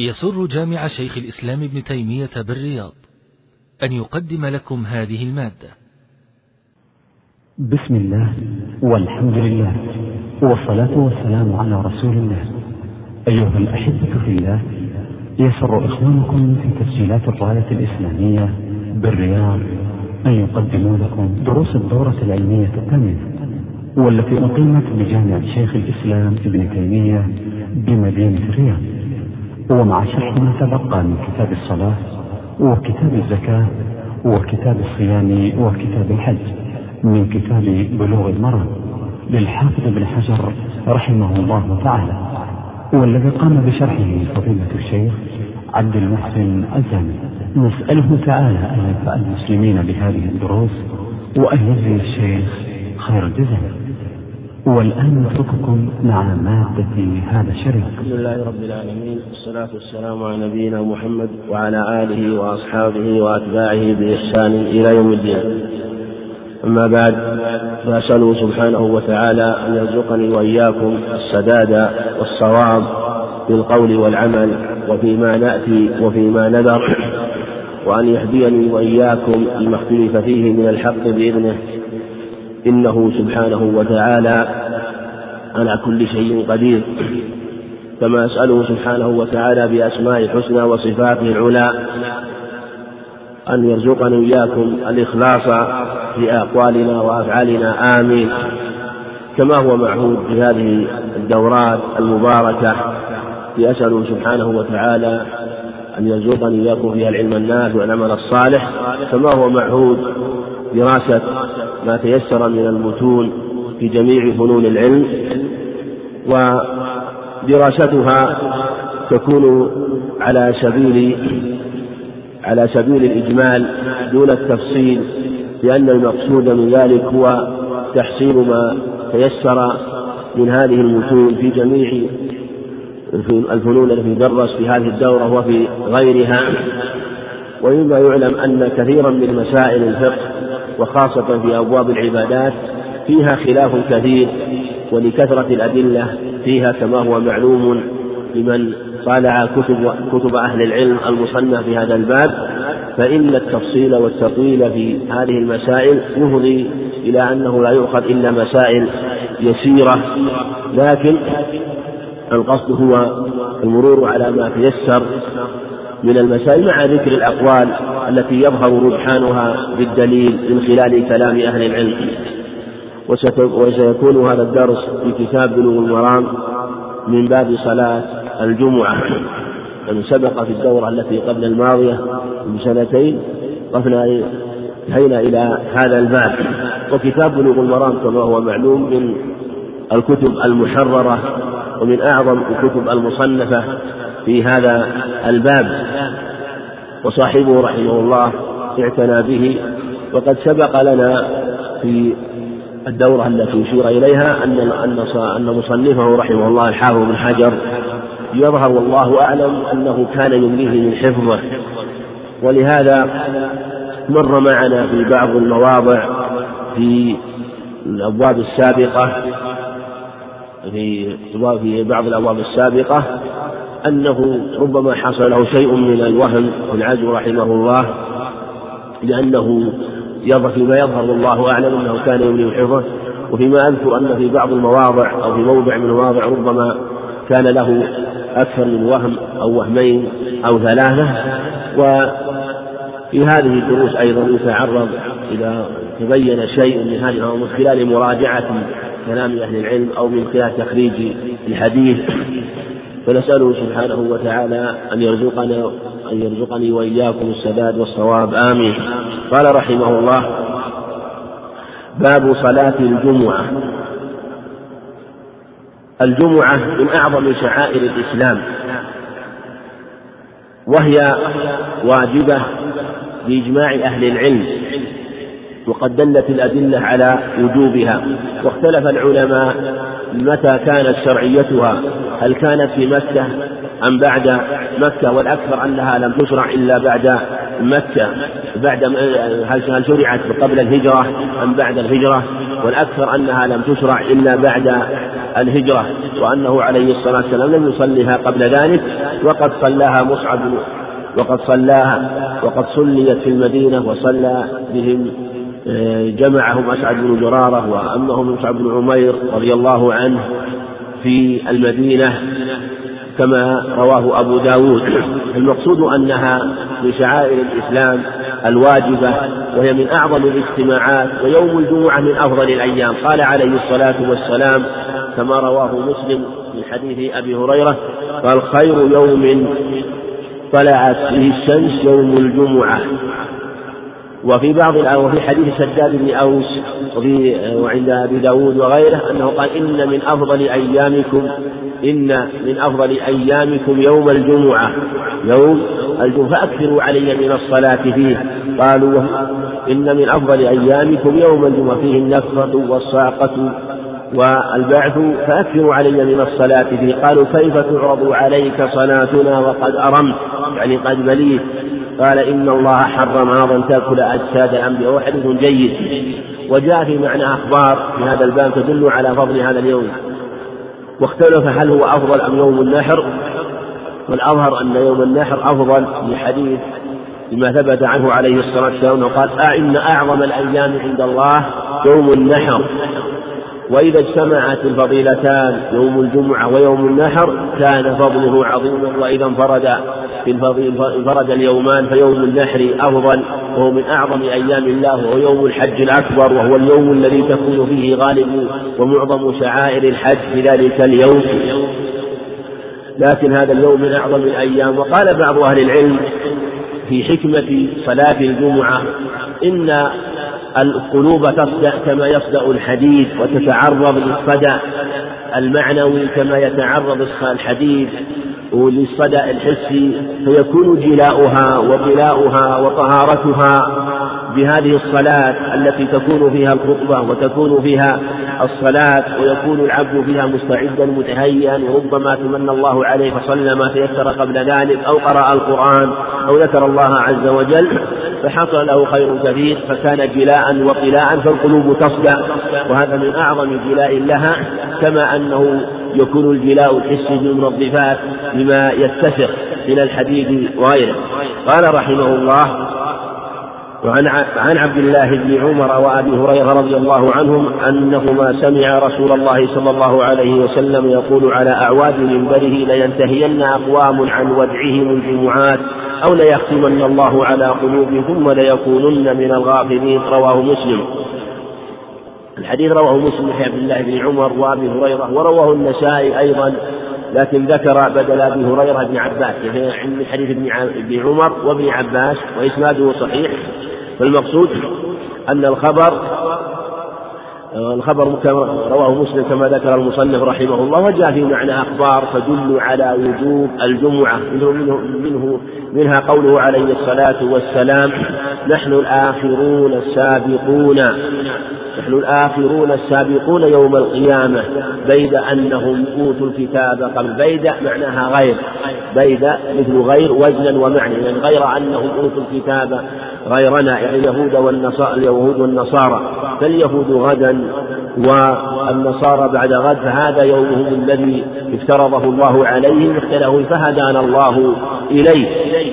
يسر جامع شيخ الإسلام ابن تيمية بالرياض أن يقدم لكم هذه المادة. بسم الله والحمد لله والصلاة والسلام على رسول الله. أيها الأحبة في الله يسر إخوانكم في تسجيلات الراية الإسلامية بالرياض أن يقدموا لكم دروس الدورة العلمية الثامنة والتي أقيمت بجامع شيخ الإسلام ابن تيمية بمدينة الرياض. ومع شرح ما تبقى من كتاب الصلاة وكتاب الزكاة وكتاب الصيام وكتاب الحج من كتاب بلوغ المرض للحافظ ابن حجر رحمه الله تعالى والذي قام بشرحه فضيلة الشيخ عبد المحسن الزامي نسأله تعالى أن ينفع المسلمين بهذه الدروس وأن يجزي الشيخ خير الجزاء. والآن نترككم مع مادة هذا الشريط الحمد لله رب العالمين والصلاة والسلام على نبينا محمد وعلى آله وأصحابه وأتباعه بإحسان إلى يوم الدين. أما بعد فأسأله سبحانه وتعالى أن يرزقني وإياكم السداد والصواب في القول والعمل وفيما نأتي وفيما نذر وأن يهديني وإياكم لما اختلف فيه من الحق بإذنه. إنه سبحانه وتعالى على كل شيء قدير. كما أسأله سبحانه وتعالى بأسماء الحسنى وصفاته العلى أن يرزقني إياكم الإخلاص في أقوالنا وأفعالنا. آمين. كما هو معهود في هذه الدورات المباركة أسأله سبحانه وتعالى أن يرزقني إياكم فيها العلم النافع والعمل الصالح. كما هو معهود دراسة ما تيسر من المتون في جميع فنون العلم ودراستها تكون على سبيل على سبيل الإجمال دون التفصيل لأن المقصود من ذلك هو تحصيل ما تيسر من هذه المتون في جميع الفنون التي تدرس في هذه الدورة وفي غيرها. ومما يعلم أن كثيرا من مسائل الفقه وخاصة في أبواب العبادات فيها خلاف كثير ولكثرة الأدلة فيها كما هو معلوم لمن طالع كتب كتب أهل العلم المصنف في هذا الباب فإن التفصيل والتطويل في هذه المسائل يفضي إلى أنه لا يؤخذ إلا مسائل يسيرة لكن القصد هو المرور على ما تيسر من المسائل مع ذكر الأقوال التي يظهر رجحانها بالدليل من خلال كلام أهل العلم. وسيكون هذا الدرس في كتاب بلوغ المرام من باب صلاة الجمعة. يعني سبق في الدورة التي قبل الماضية بسنتين قفنا انتهينا إلى هذا الباب. وكتاب بلوغ المرام كما هو معلوم من الكتب المحررة ومن أعظم الكتب المصنفة في هذا الباب. وصاحبه رحمه الله اعتنى به وقد سبق لنا في الدورة التي أشير إليها أن أن أن مصنفه رحمه الله الحافظ بن حجر يظهر والله أعلم أنه كان يمليه من حفظه. ولهذا مر معنا في بعض المواضع في الأبواب السابقة في في بعض الأبواب السابقة أنه ربما حصل له شيء من الوهم والعجز رحمه الله لأنه يظهر فيما يظهر والله أعلم أنه كان يملي حفظه وفيما أذكر أن في بعض المواضع أو في موضع من المواضع ربما كان له أكثر من وهم أو وهمين أو ثلاثة. وفي هذه الدروس أيضا يتعرض إذا تبين شيء من هذه من خلال مراجعة كلام أهل العلم أو من خلال تخريج الحديث. فنسأله سبحانه وتعالى أن يرزقنا أن يرزقني وإياكم السداد والصواب آمين. قال رحمه الله باب صلاة الجمعة. الجمعة من أعظم شعائر الإسلام. وهي واجبة بإجماع أهل العلم وقد دلت الأدلة على وجوبها واختلف العلماء متى كانت شرعيتها؟ هل كانت في مكة أم بعد مكة؟ والأكثر أنها لم تشرع إلا بعد مكة. بعد هل شرعت قبل الهجرة أم بعد الهجرة؟ والأكثر أنها لم تشرع إلا بعد الهجرة. وأنه عليه الصلاة والسلام لم يصليها قبل ذلك وقد صلاها مصعب وقد صلاها وقد صليت في المدينة وصلى بهم جمعهم أسعد بن جرارة وأمهم مصعب بن عمير رضي الله عنه في المدينة كما رواه أبو داود. المقصود أنها من شعائر الإسلام الواجبة وهي من أعظم الاجتماعات ويوم الجمعة من أفضل الأيام. قال عليه الصلاة والسلام كما رواه مسلم من حديث أبي هريرة قال خير يوم طلعت فيه الشمس يوم الجمعة. وفي بعض وفي حديث شداد بن أوس وفي وعند أبي داود وغيره أنه قال إن من أفضل أيامكم إن من أفضل أيامكم يوم الجمعة. يوم الجمعة. فأكثروا علي من الصلاة فيه. قالوا إن من أفضل أيامكم يوم الجمعة. فيه النفخة والصاقة والبعث فأكثروا علي من الصلاة فيه. قالوا كيف تعرض عليك صلاتنا وقد أرمت؟ يعني قد بليت. قال إن الله حرم أيضا تأكل أجساد الأنبياء. وهو حديث جيد. وجاء في معنى أخبار في هذا الباب تدل على فضل هذا اليوم. واختلف هل هو أفضل أم يوم النحر. والأظهر أن يوم النحر أفضل لحديث لما ثبت عنه عليه الصلاة والسلام. وقال إن أعظم الأيام عند الله يوم النحر. وإذا اجتمعت الفضيلتان يوم الجمعة ويوم النحر كان فضله عظيما وإذا انفرد انفرد اليومان فيوم النحر أفضل وهو من أعظم أيام الله وهو يوم الحج الأكبر وهو اليوم الذي تكون فيه غالب ومعظم شعائر الحج في ذلك اليوم. لكن هذا اليوم من أعظم الأيام. وقال بعض أهل العلم في حكمة صلاة الجمعة إن القلوب تصدأ كما يصدأ الحديد وتتعرض للصدى المعنوي كما يتعرض الحديد وللصدى الحسي فيكون جلاؤها وبلاؤها وطهارتها بهذه الصلاة التي تكون فيها الخطبة وتكون فيها الصلاة ويكون العبد فيها مستعدا متهيئا وربما تمنى الله عليه فصلى ما تيسر قبل ذلك أو قرأ القرآن أو ذكر الله عز وجل فحصل له خير كثير فكان جلاء وطلاء فالقلوب تصدى وهذا من أعظم جلاء لها كما أنه يكون الجلاء الحسي بالمنظفات بما يتسق من الحديد وغيره قال رحمه الله وعن عن عبد الله بن عمر وأبي هريرة رضي الله عنهم أنهما سمع رسول الله صلى الله عليه وسلم يقول على أعواد منبره لينتهين أقوام عن ودعهم الجمعات أو ليختمن الله على قلوبهم ثم ليكونن من الغافلين. رواه مسلم. الحديث رواه مسلم عن عبد الله بن عمر وأبي هريرة ورواه النسائي أيضا لكن ذكر بدل أبي هريرة بن عباس يعني من حديث ابن عمر وابن عباس وإسناده صحيح فالمقصود أن الخبر الخبر رواه مسلم كما ذكر المصنف رحمه الله وجاء في معنى أخبار تدل على وجوب الجمعة. منه, منه, منه منها قوله عليه الصلاة والسلام نحن الآخرون السابقون. نحن الآخرون السابقون يوم القيامة. بيد أنهم أوتوا الكتاب قبل. بيد معناها غير. بيد مثل غير وزنا ومعنى. يعني غير أنهم أوتوا الكتاب غيرنا يعني اليهود والنصارى اليهود والنصارى. فاليهود غدا والنصارى بعد غد فهذا يومهم الذي افترضه الله عليهم اختلفوا فهدانا الله إليه.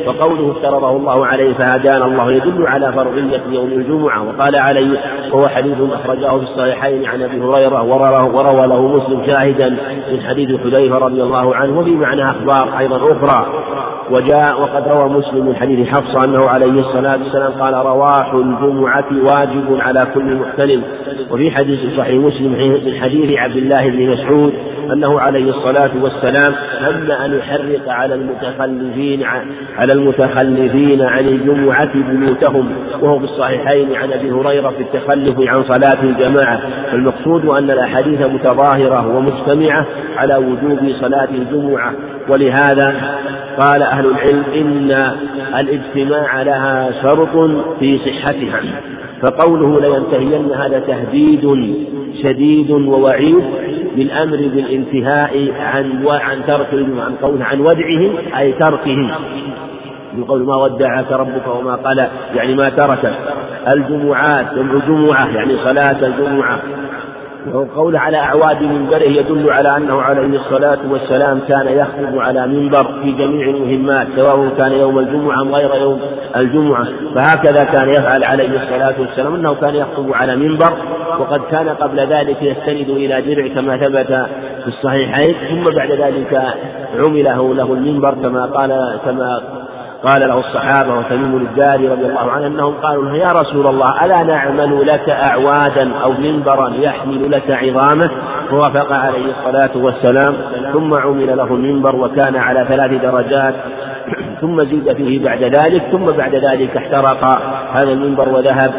وقوله افترضه الله عليه فهدانا الله يدل على فرضية يوم الجمعة. وقال عليه وهو حديث أخرجه في الصحيحين عن أبي هريرة وروى له مسلم شاهدا من حديث حذيفة رضي الله عنه وفي معنى أخبار أيضا أخرى. وجاء وقد روى مسلم من حديث حفصة أنه عليه الصلاة والسلام قال رواح الجمعة واجب على كل محتلم وفي حديث صحيح مسلم من حديث عبد الله بن مسعود أنه عليه الصلاة والسلام هم أن يحرق على المتخلفين على المتخلفين عن الجمعة بيوتهم وهو في الصحيحين عن أبي هريرة في التخلف عن صلاة الجماعة. المقصود أن الأحاديث متظاهرة ومجتمعة على وجوب صلاة الجمعة ولهذا قال أهل العلم إن الاجتماع لها شرط في صحتها. فقوله لينتهين هذا تهديد شديد ووعيد بالأمر بالانتهاء عن عن ترك عن قوله عن ودعهم أي تركهم بقول ما ودعك ربك وما قلى يعني ما تركك الجمعات جمع جمعة يعني صلاة الجمعة. وقول على أعواد منبره يدل على أنه عليه الصلاة والسلام كان يخطب على منبر في جميع المهمات سواء كان يوم الجمعة أم غير يوم الجمعة. فهكذا كان يفعل عليه الصلاة والسلام أنه كان يخطب على منبر وقد كان قبل ذلك يستند إلى درع كما ثبت في الصحيحين ثم بعد ذلك عمله له المنبر كما قال كما قال له الصحابة وتميم الداري رضي الله عنه أنهم قالوا يا رسول الله ألا نعمل لك أعوادا أو منبرا يحمل لك عظامه؟ فوافق عليه الصلاة والسلام ثم عمل له المنبر وكان على ثلاث درجات ثم زيد فيه بعد ذلك ثم بعد ذلك احترق. هذا المنبر وذهب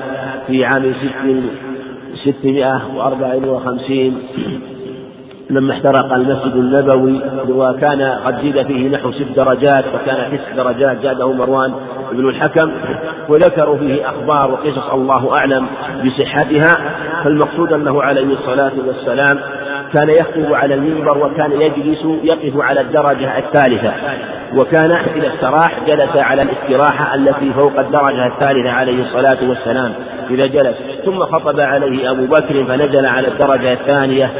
في عام ست ستمائة وأربع وخمسين. لما احترق المسجد النبوي وكان قد زيد فيه نحو ست درجات وكان تسع درجات زاده مروان. بن الحكم وذكروا فيه أخبار وقصص الله أعلم بصحتها فالمقصود أنه عليه الصلاة والسلام كان يخطب على المنبر وكان يجلس يقف على الدرجة الثالثة وكان إذا استراح جلس على الاستراحة التي فوق الدرجة الثالثة عليه الصلاة والسلام إذا جلس. ثم خطب عليه أبو بكر فنزل على الدرجة الثانية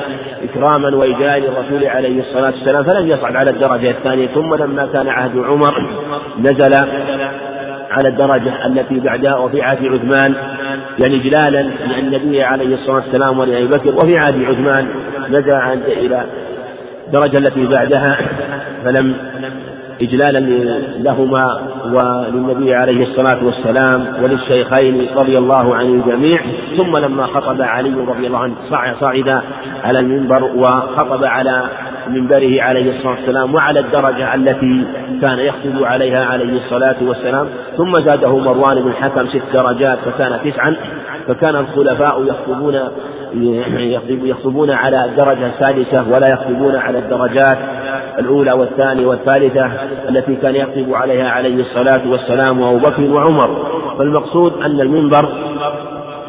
إكراما وإجلال الرسول عليه الصلاة والسلام فلم يصعد على الدرجة الثانية. ثم لما كان عهد عمر نزل على الدرجة التي بعدها وفي عهد عثمان يعني إجلالا للنبي عليه الصلاة والسلام ولأبي بكر وفي عهد عثمان نزل إلى الدرجة التي بعدها فلم إجلالا لهما وللنبي عليه الصلاة والسلام وللشيخين رضي الله عن الجميع. ثم لما خطب علي رضي الله عنه صعد على المنبر وخطب على منبره عليه الصلاة والسلام وعلى الدرجة التي كان يخطب عليها عليه الصلاة والسلام ثم زاده مروان بن الحكم ست درجات فكان تسعا فكان الخلفاء يخطبون يخطبون على الدرجة السادسة ولا يخطبون على الدرجات الأولى والثانية والثالثة التي كان يخطب عليها عليه الصلاة والسلام وأبو بكر وعمر. فالمقصود أن المنبر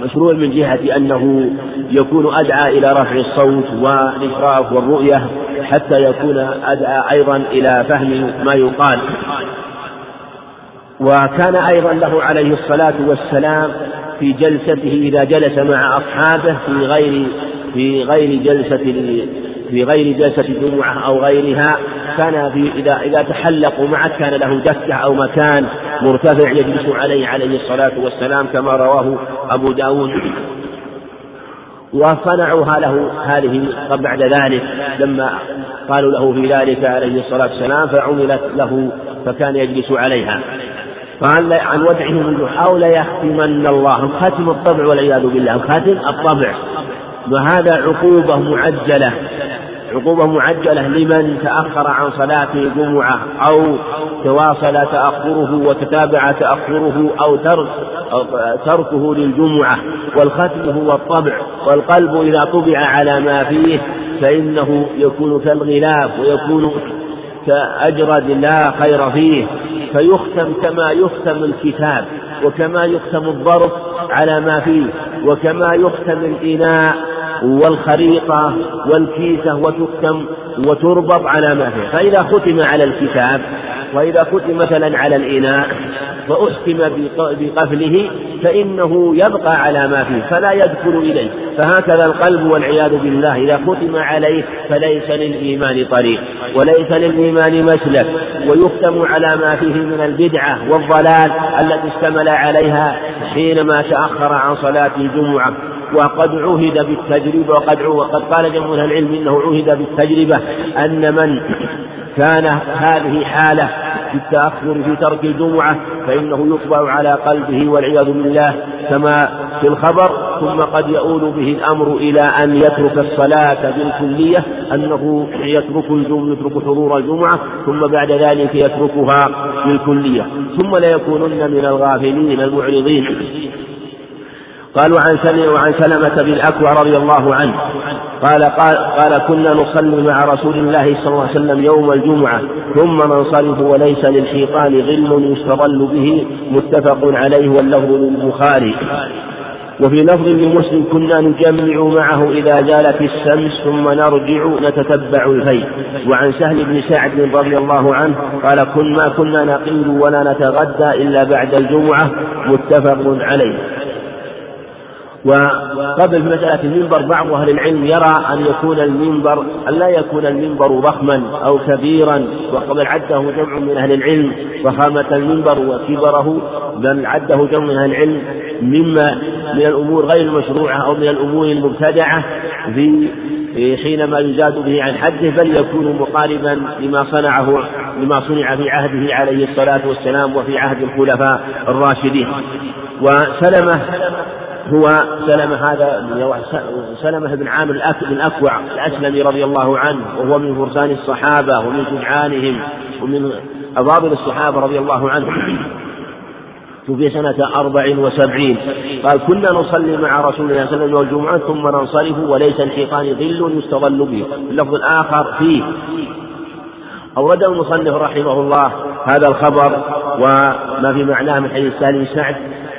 مشروع من جهة أنه يكون أدعى إلى رفع الصوت والإشراف والرؤية حتى يكون أدعى أيضا إلى فهم ما يقال. وكان أيضا له عليه الصلاة والسلام في جلسته إذا جلس مع أصحابه في غير في غير جلسة في غير جلسة الجمعة أو غيرها كان في إذا إذا تحلقوا معه كان له دكة أو مكان مرتفع يجلس عليه عليه الصلاة والسلام كما رواه أبو داود. وصنعوها له هذه بعد ذلك لما قالوا له في ذلك عليه الصلاة والسلام فعملت له فكان يجلس عليها. قال عن ودعه من أو ليختمن الله الختم الطبع والعياذ بالله الختم الطبع. وهذا عقوبة معجلة. عقوبة معجلة لمن تأخر عن صلاة الجمعة أو تواصل تأخره وتتابع تأخره أو ترك تركه للجمعة والختم هو الطبع والقلب إذا طبع على ما فيه فإنه يكون كالغلاف ويكون كأجرد لا خير فيه فيختم كما يختم الكتاب وكما يختم الظرف على ما فيه وكما يختم الإناء والخريطة والكيسة وتختم وتربط على ما فيه فإذا ختم على الكتاب وإذا ختم مثلا على الإناء فأحكم بقفله فإنه يبقى على ما فيه فلا يدخل إليه. فهكذا القلب والعياذ بالله إذا ختم عليه فليس للإيمان طريق وليس للإيمان مسلك. ويختم على ما فيه من البدعة والضلال التي اشتمل عليها حينما تأخر عن صلاة الجمعة. وقد عهد بالتجربة وقد وقد قال جمهور العلم إنه عهد بالتجربة أن من كان هذه حالة في التأخر في ترك الجمعة فإنه يطبع على قلبه والعياذ بالله كما في الخبر ثم قد يؤول به الأمر إلى أن يترك الصلاة بالكلية أنه يترك الجمعة يترك حضور الجمعة ثم بعد ذلك يتركها بالكلية. ثم ليكونن من الغافلين المعرضين. قالوا عن سلمة وعن سلمة بن الأكوع رضي الله عنه. قال قال قال كنا نصلي مع رسول الله صلى الله عليه وسلم يوم الجمعة ثم ننصرف وليس للحيطان غل يستظل به متفق عليه واللفظ للبخاري. وفي لفظ لمسلم كنا نجمع معه إذا زالت الشمس ثم نرجع نتتبع الفيء وعن سهل بن سعد رضي الله عنه قال كن ما كنا نقيل ولا نتغدى إلا بعد الجمعة متفق عليه. وقبل في مسألة المنبر بعض أهل العلم يرى أن يكون المنبر أن لا يكون المنبر ضخما أو كبيرا وقبل عده جمع من أهل العلم ضخامة المنبر وكبره بل عده جمع من أهل العلم مما من الأمور غير المشروعة أو من الأمور المبتدعة في حينما يزاد به عن حده بل يكون مقاربا لما صنعه لما صنع في عهده عليه الصلاة والسلام وفي عهد الخلفاء الراشدين. وسلمة هو سلمة هذا سلمة بن عامر بن أكوع الأسلمي رضي الله عنه وهو من فرسان الصحابة ومن شجعانهم ومن أفاضل الصحابة رضي الله عنهم. توفي سنة أربع وسبعين. قال كنا نصلي مع رسول الله صلى الله عليه وسلم الجمعة ثم ننصرف وليس الحيطان ظل يستظل به. اللفظ الآخر فيه. أورد المصنف رحمه الله هذا الخبر وما في معناه من حديث سالم سعد.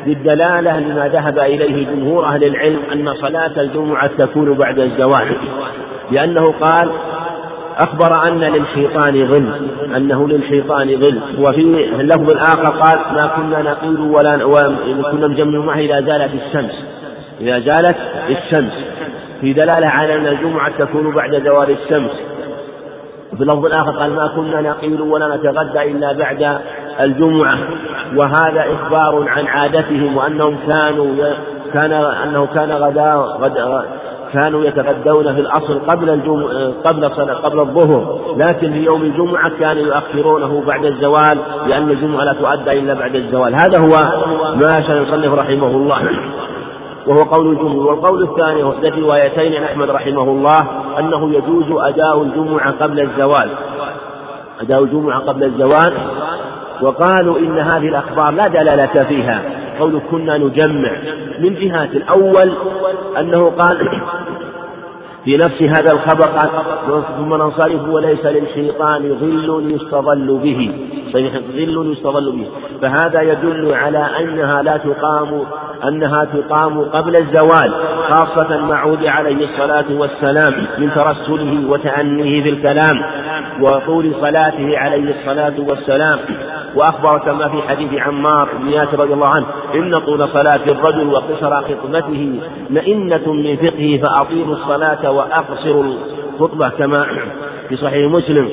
بالدلالة لما ذهب إليه جمهور أهل العلم أن صلاة الجمعة تكون بعد الزوال لأنه قال أخبر أن للشيطان ظل أنه للشيطان ظل. وفي اللفظ الآخر قال ما كنا نقول ولا كنا نجمع معه إذا زالت الشمس إذا زالت الشمس. في دلالة على أن الجمعة تكون بعد زوال الشمس. في اللفظ الآخر قال ما كنا نقيل ولا نتغدى إلا بعد الجمعة وهذا إخبار عن عادتهم وأنهم كانوا كان أنه كان غدا غدا كانوا يتغدون في الأصل قبل الجمعة قبل قبل الظهر لكن في يوم الجمعة كانوا يؤخرونه بعد الزوال لأن الجمعة لا تؤدى إلا بعد الزوال. هذا هو ما شاء المصنف رحمه الله. وهو قول الجمهور والقول الثاني وحدة روايتين عن أحمد رحمه الله أنه يجوز أداء الجمعة قبل الزوال. أداء الجمعة قبل الزوال وقالوا إن هذه الأخبار لا دلالة فيها. قول كنا نجمع من جهات الأول أنه قال في نفس هذا الخبر قال ثم ننصرف وليس للشيطان ظل يستظل به. ظل يستظل به. فهذا يدل على أنها لا تقام أنها تقام قبل الزوال خاصة مع عود عليه الصلاة والسلام من ترسله وتأنيه في الكلام وطول صلاته عليه الصلاة والسلام. وأخبر كما في حديث عمار بن ياسر رضي الله عنه إن طول صلاة الرجل وقصر خطبته مئنة من فقهه فأطيلوا الصلاة وأقصروا الخطبة كما في صحيح مسلم.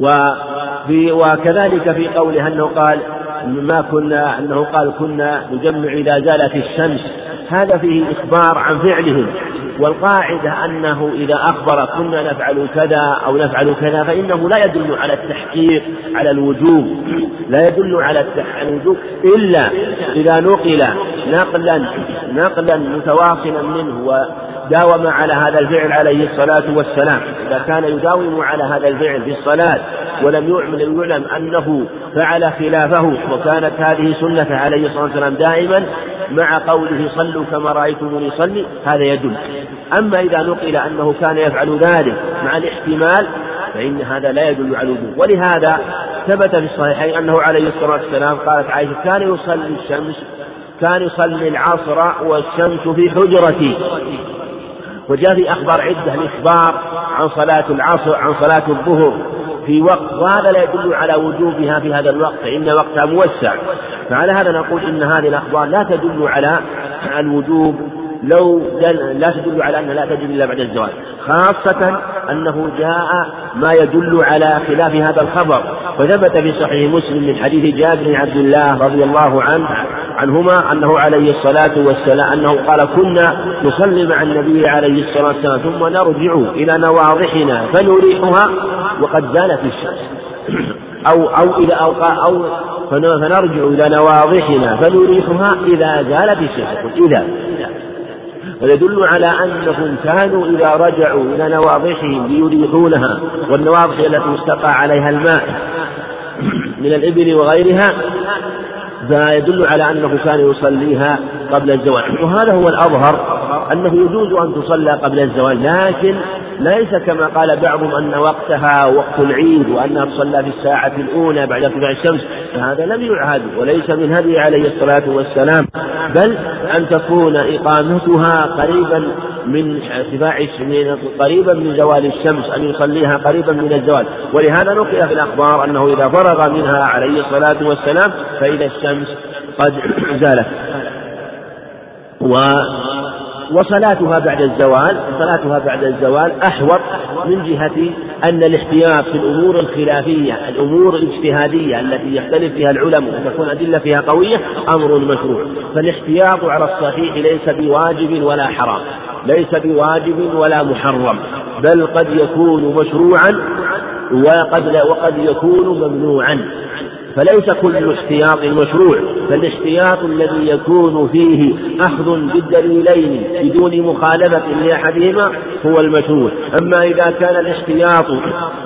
وفي وكذلك في قوله أنه قال ما كنا أنه قال كنا نجمع إذا زالت الشمس. هذا فيه إخبار عن فعلهم. والقاعدة أنه إذا أخبر كنا نفعل كذا أو نفعل كذا فإنه لا يدل على التحقيق على الوجوب. لا يدل على الوجوب. إلا إذا نقل نقلا نقلا متواصلا منه وداوم على هذا الفعل عليه الصلاة والسلام. إذا كان يداوم على هذا الفعل في الصلاة ولم يعلم يعلم أنه فعل خلافه وكانت هذه سنة عليه الصلاة والسلام دائما مع قوله صلوا كما رأيتموني صلي هذا يدل. أما إذا نقل أنه كان يفعل ذلك مع الاحتمال فإن هذا لا يدل على الوجوب. ولهذا ثبت في الصحيحين أنه عليه الصلاة والسلام قالت عائشة كان يصلي الشمس كان يصلي العصر والشمس في حجرتي. وجاء في أخبار عدة الإخبار عن صلاة العصر عن صلاة الظهر في وقت وهذا لا يدل على وجوبها في هذا الوقت فإن وقتها موسع. فعلى هذا نقول إن هذه الأخبار لا تدل على الوجوب لو دل لا تدل على أنها لا تجب إلا بعد الزواج خاصة أنه جاء ما يدل على خلاف هذا الخبر. فثبت في صحيح مسلم من حديث جابر بن عبد الله رضي الله عنه عنهما أنه عليه الصلاة والسلام أنه قال كنا نصلي مع النبي عليه الصلاة والسلام ثم نرجع إلى نواضحنا فنريحها وقد زالت الشمس. أو أو إذا أو أو فنرجع إلى نواضحنا فنريحها إذا زالت الشمس. إذا ويدل على أنهم كانوا إذا رجعوا إلى نواضحهم ليريحونها والنواضح التي استقى عليها الماء من الإبل وغيرها فيدل على أنه كان يصليها قبل الزواج. وهذا هو الأظهر أنه يجوز أن تصلى قبل الزوال لكن ليس كما قال بعضهم أن وقتها وقت العيد وأنها تصلى في الساعة الأولى بعد ارتفاع الشمس فهذا لم يعهد وليس من هدي عليه الصلاة والسلام بل أن تكون إقامتها قريبا من ارتفاع من قريبا من زوال الشمس أن يصليها قريبا من الزوال. ولهذا نقل في الأخبار أنه إذا فرغ منها عليه الصلاة والسلام فإذا الشمس قد زالت. وصلاتها بعد الزوال صلاتها بعد الزوال أحوط من جهة أن الاحتياط في الأمور الخلافية الأمور الاجتهادية التي يختلف فيها العلماء وتكون أدلة فيها قوية أمر مشروع. فالاحتياط على الصحيح ليس بواجب ولا حرام ليس بواجب ولا محرم بل قد يكون مشروعا وقد وقد يكون ممنوعا. فليس كل احتياط مشروع فالاحتياط الذي يكون فيه أخذ بالدليلين بدون مخالفة لأحدهما هو المشروع. أما إذا كان الاحتياط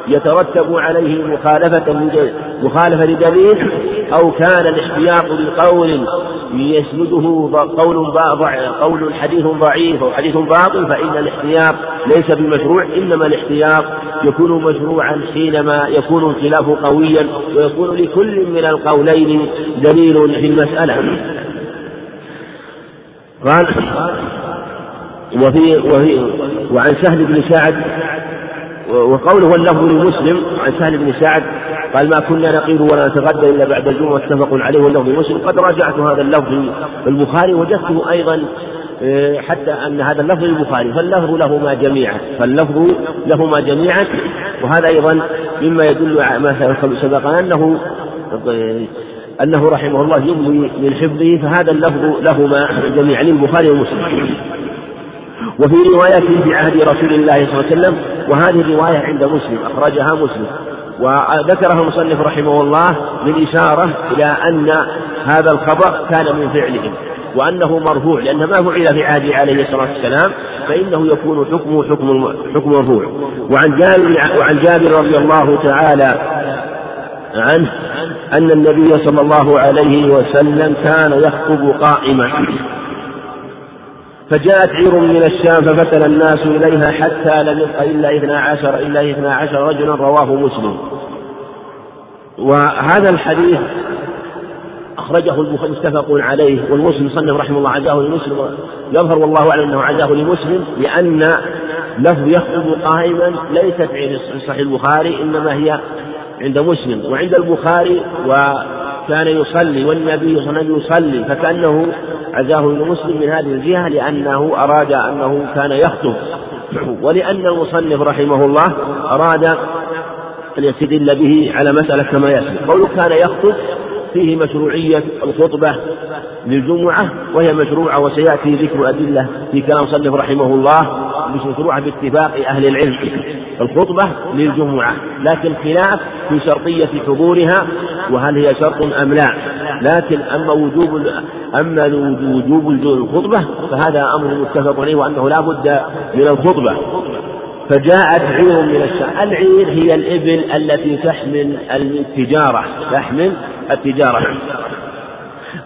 يترتب عليه مخالفة مخالفة لدليل أو كان الاحتياط بقول يسنده قول قول حديث ضعيف أو حديث باطل فإن الاحتياط ليس بمشروع إنما الاحتياط يكون مشروعا حينما يكون الخلاف قويا ويكون لكل من القولين دليل في المسألة. قال وفي, وفي وعن سهل بن سعد وقوله واللفظ لمسلم عن سهل بن سعد قال ما كنا نقيل ولا نتغدى إلا بعد الجمعة. متفق عليه واللفظ لمسلم. قد راجعت هذا اللفظ في البخاري وجدته أيضا حتى أن هذا اللفظ للبخاري. فاللفظ لهما جميعا فاللفظ لهما جميعا. وهذا أيضا مما يدل على ما سبق أنه أنه رحمه الله يمضي من حفظه فهذا اللفظ لهما جميعا البخاري ومسلم. وفي رواية في عهد رسول الله صلى الله عليه وسلم وهذه الرواية عند مسلم أخرجها مسلم. وذكرها المصنف رحمه الله بالإشارة إلى أن هذا الخبر كان من فعلهم وأنه مرفوع لأن ما فعل في عهده عليه الصلاة والسلام فإنه يكون حكمه حكم حكم مرفوع. وعن جابر وعن جابر رضي الله تعالى عنه أن النبي صلى الله عليه وسلم كان يخطب قائما. فجاءت عير من الشام ففتن الناس إليها حتى لم يبق إلا اثنا عشر إلا اثنا عشر رجلا رواه مسلم. وهذا الحديث أخرجه البخاري متفق عليه والمسلم صنف رحمه الله عزاه لمسلم يظهر والله أعلم أنه عزاه لمسلم لأن لفظ يخطب قائما ليست في صحيح البخاري إنما هي عند مسلم وعند البخاري وكان يصلي والنبي صلى الله عليه وسلم يصلي فكأنه عزاه ابن مسلم من هذه الجهة لأنه أراد أنه كان يخطب. ولأن المصنف رحمه الله أراد أن يستدل به على مسألة كما يأتي قوله كان يخطب فيه مشروعية الخطبة للجمعة وهي مشروعة وسيأتي ذكر أدلة في كلام صنف رحمه الله مشروعة باتفاق أهل العلم. الخطبة للجمعة لكن خلاف في شرطية حضورها وهل هي شرط أم لا؟ لكن أما وجوب أما وجوب الخطبة فهذا أمر متفق عليه وأنه لا بد من الخطبة. فجاءت عير من الشام العير هي الإبل التي تحمل التجارة تحمل التجارة.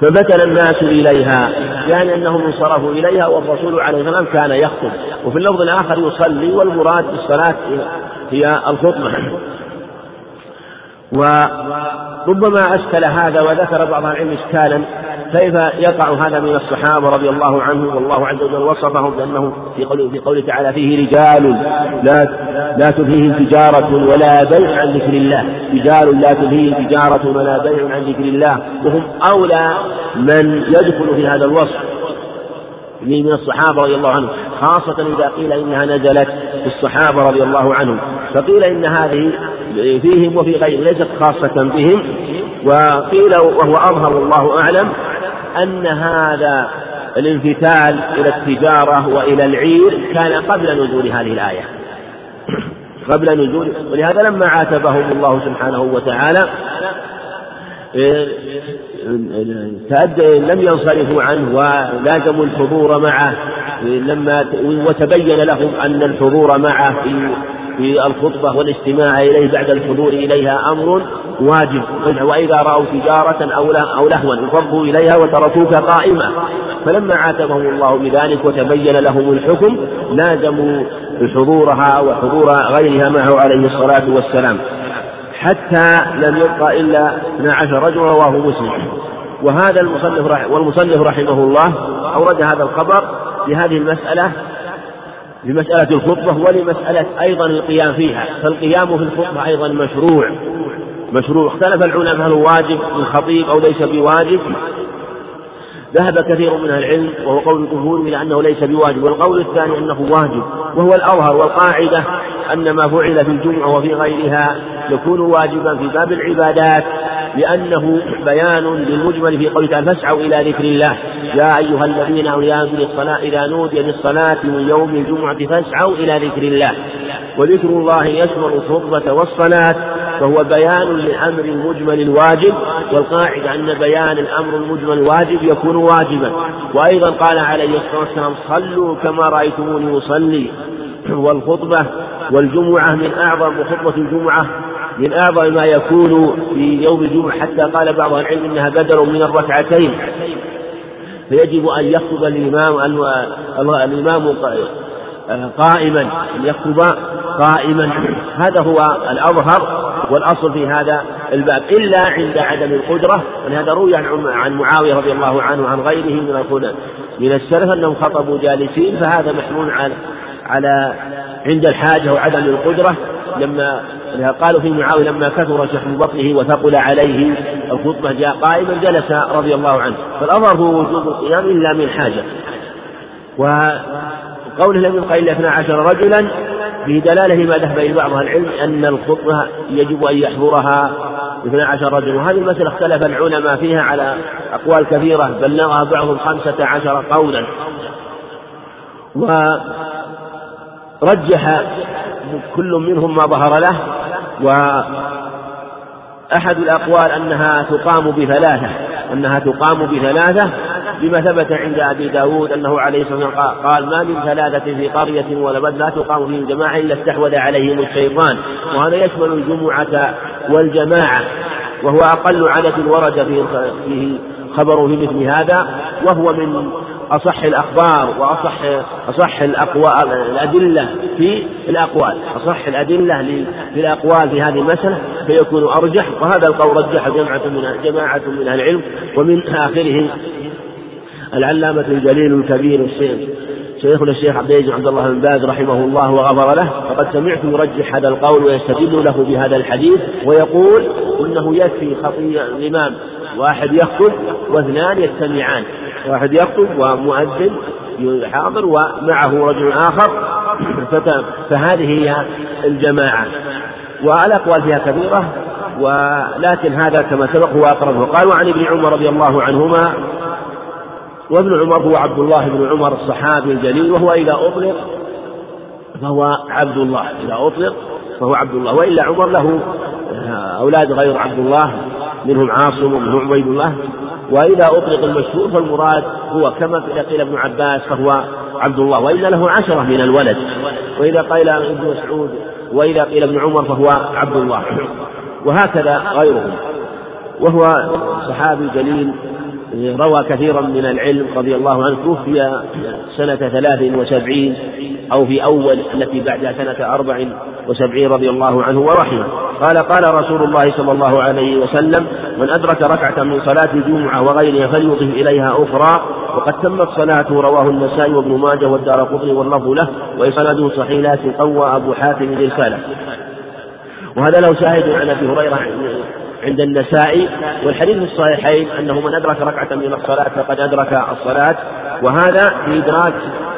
فبتل الناس إليها يعني أنهم انصرفوا إليها والرسول عليه السلام كان يخطب. وفي اللفظ الآخر يصلي والمراد بالصلاة هي الخطبة. وربما أشكل هذا وذكر بعض العلم إشكالا كيف يقع هذا من الصحابة رضي الله عنهم والله عز وجل وصفهم بأنه في قوله, في قوله تعالى فيه رجال لا لا تلهيهم تجارة ولا بيع عن ذكر الله. رجال لا تلهيهم تجارة ولا بيع عن ذكر الله. وهم أولى من يدخل في هذا الوصف. من الصحابة رضي الله عنهم خاصة إذا قيل إنها نزلت في الصحابة رضي الله عنهم. فقيل إن هذه فيهم وفي غيرهم ليست خاصة بهم. وقيل وهو أظهر والله أعلم أن هذا الانفتال إلى التجارة وإلى العير كان قبل نزول هذه الآية. قبل نزول ولهذا لما عاتبهم الله سبحانه وتعالى لم ينصرفوا عنه ولازموا الحضور معه. لما وتبين لهم أن الحضور معه في الخطبة والاستماع إليه بعد الحضور إليها أمر واجب. وإذا رأوا تجارة أو لهوا انفضوا إليها وتركوك قائما فلما عاتبهم الله بذلك وتبين لهم الحكم لازموا حضورها وحضور غيرها معه عليه الصلاة والسلام. حتى لم يبقى إلا 12 رجلا رواه مسلم. وهذا المصنف والمصنف رحمه الله أورد هذا الخبر في هذه المسألة لمسألة الخطبة ولمسألة أيضا القيام فيها. فالقيام في الخطبة أيضا مشروع. مشروع. اختلف العلماء هل واجب للخطيب أو ليس بواجب؟ ذهب كثير من العلم وهو قول الجمهور إلى أنه ليس بواجب. والقول الثاني أنه واجب وهو الأظهر والقاعدة أن ما فعل في الجمعة وفي غيرها يكون واجبا في باب العبادات. لأنه بيان للمجمل في قوله تعالى فاسعوا إلى ذكر الله. يا أيها الذين آمنوا للصلاة إذا نودي للصلاة من يوم الجمعة فاسعوا إلى ذكر الله. وذكر الله يشمل الخطبة والصلاة فهو بيان لأمر المجمل الواجب والقاعدة أن بيان الأمر المجمل الواجب يكون واجبا. وأيضا قال عليه الصلاة والسلام صلوا كما رأيتموني أصلي. والخطبة والجمعة من أعظم خطبة الجمعة. من أعظم ما يكون في يوم الجمعة حتى قال بعض العلم إنها بدل من الركعتين. فيجب أن يخطب الإمام الإمام قائما أن يخطب قائما. هذا هو الأظهر والأصل في هذا الباب. إلا عند عدم القدرة ولهذا روي عن معاوية رضي الله عنه وعن غيره من من السلف أنهم خطبوا جالسين فهذا محمول على على عند الحاجة وعدم القدرة. لما قالوا في معاوية لما كثر شحم بطنه وثقل عليه الخطبة جاء قائما جلس رضي الله عنه. فالأمر هو وجوب القيام إلا من حاجة. وقوله لم يبقى إلا 12 رجلا في دلالة ما ذهب إلى بعض العلم أن الخطبة يجب أن يحضرها 12 رجل. وهذه المسألة اختلف العلماء فيها على أقوال كثيرة بلغها بعضهم خمسة عشر قولا. ورجح كل منهم ما ظهر له. وأحد الأقوال أنها تقام بثلاثة أنها تقام بثلاثة بما ثبت عند أبي داود أنه عليه الصلاة والسلام قال ما من ثلاثة في قرية ولا بد لا تقام فيهم جماعة إلا استحوذ عليهم الشيطان وهذا يشمل الجمعة والجماعة وهو أقل عدد ورد فيه خبر في مثل هذا وهو من أصح الأخبار وأصح أصح الأقوال الأدلة في الأقوال. أصح الأدلة في الأقوال في هذه المسألة فيكون أرجح وهذا القول رجح جماعة من جماعة من أهل العلم ومن آخره العلامة الجليل الكبير الشيخ شيخنا الشيخ عبد العزيز عبد الله بن باز رحمه الله وغفر له. فقد سمعت يرجح هذا القول ويستدل له بهذا الحديث ويقول إنه يكفي خطية الإمام واحد يخطب واثنان يستمعان. واحد يخطب ومؤذن حاضر ومعه رجل آخر. فهذه هي الجماعة. والأقوال فيها كثيرة. ولكن هذا كما سبق هو أقربه قال وعن ابن عمر رضي الله عنهما وابن عمر هو عبد الله بن عمر الصحابي الجليل وهو إذا أطلق فهو عبد الله. إذا أطلق فهو عبد الله. وإلا عمر له أولاد غير عبد الله منهم عاصم ومنهم عبيد الله. وإذا أطلق المشهور فالمراد هو كما قيل ابن عباس فهو عبد الله وإلا له عشرة من الولد. وإذا قيل ابن مسعود وإذا قيل ابن عمر فهو عبد الله. وهكذا غيرهم. وهو صحابي جليل روى كثيرا من العلم رضي الله عنه توفي سنة ثلاث وسبعين. أو في أول التي بعدها سنة أربع وسبعين رضي الله عنه ورحمه. قال قال رسول الله صلى الله عليه وسلم من أدرك ركعة من صلاة الجمعة وغيرها فليضف إليها أخرى. وقد تمت صلاته رواه النسائي وابن ماجه والدار قطني واللفظ له وإسناده صحيح لكن قوى أبو حاتم الرسالة وهذا له شاهد عن أبي هريرة عند النسائي والحديث في الصحيحين أنه من أدرك ركعة من الصلاة فقد أدرك الصلاة وهذا في إدراك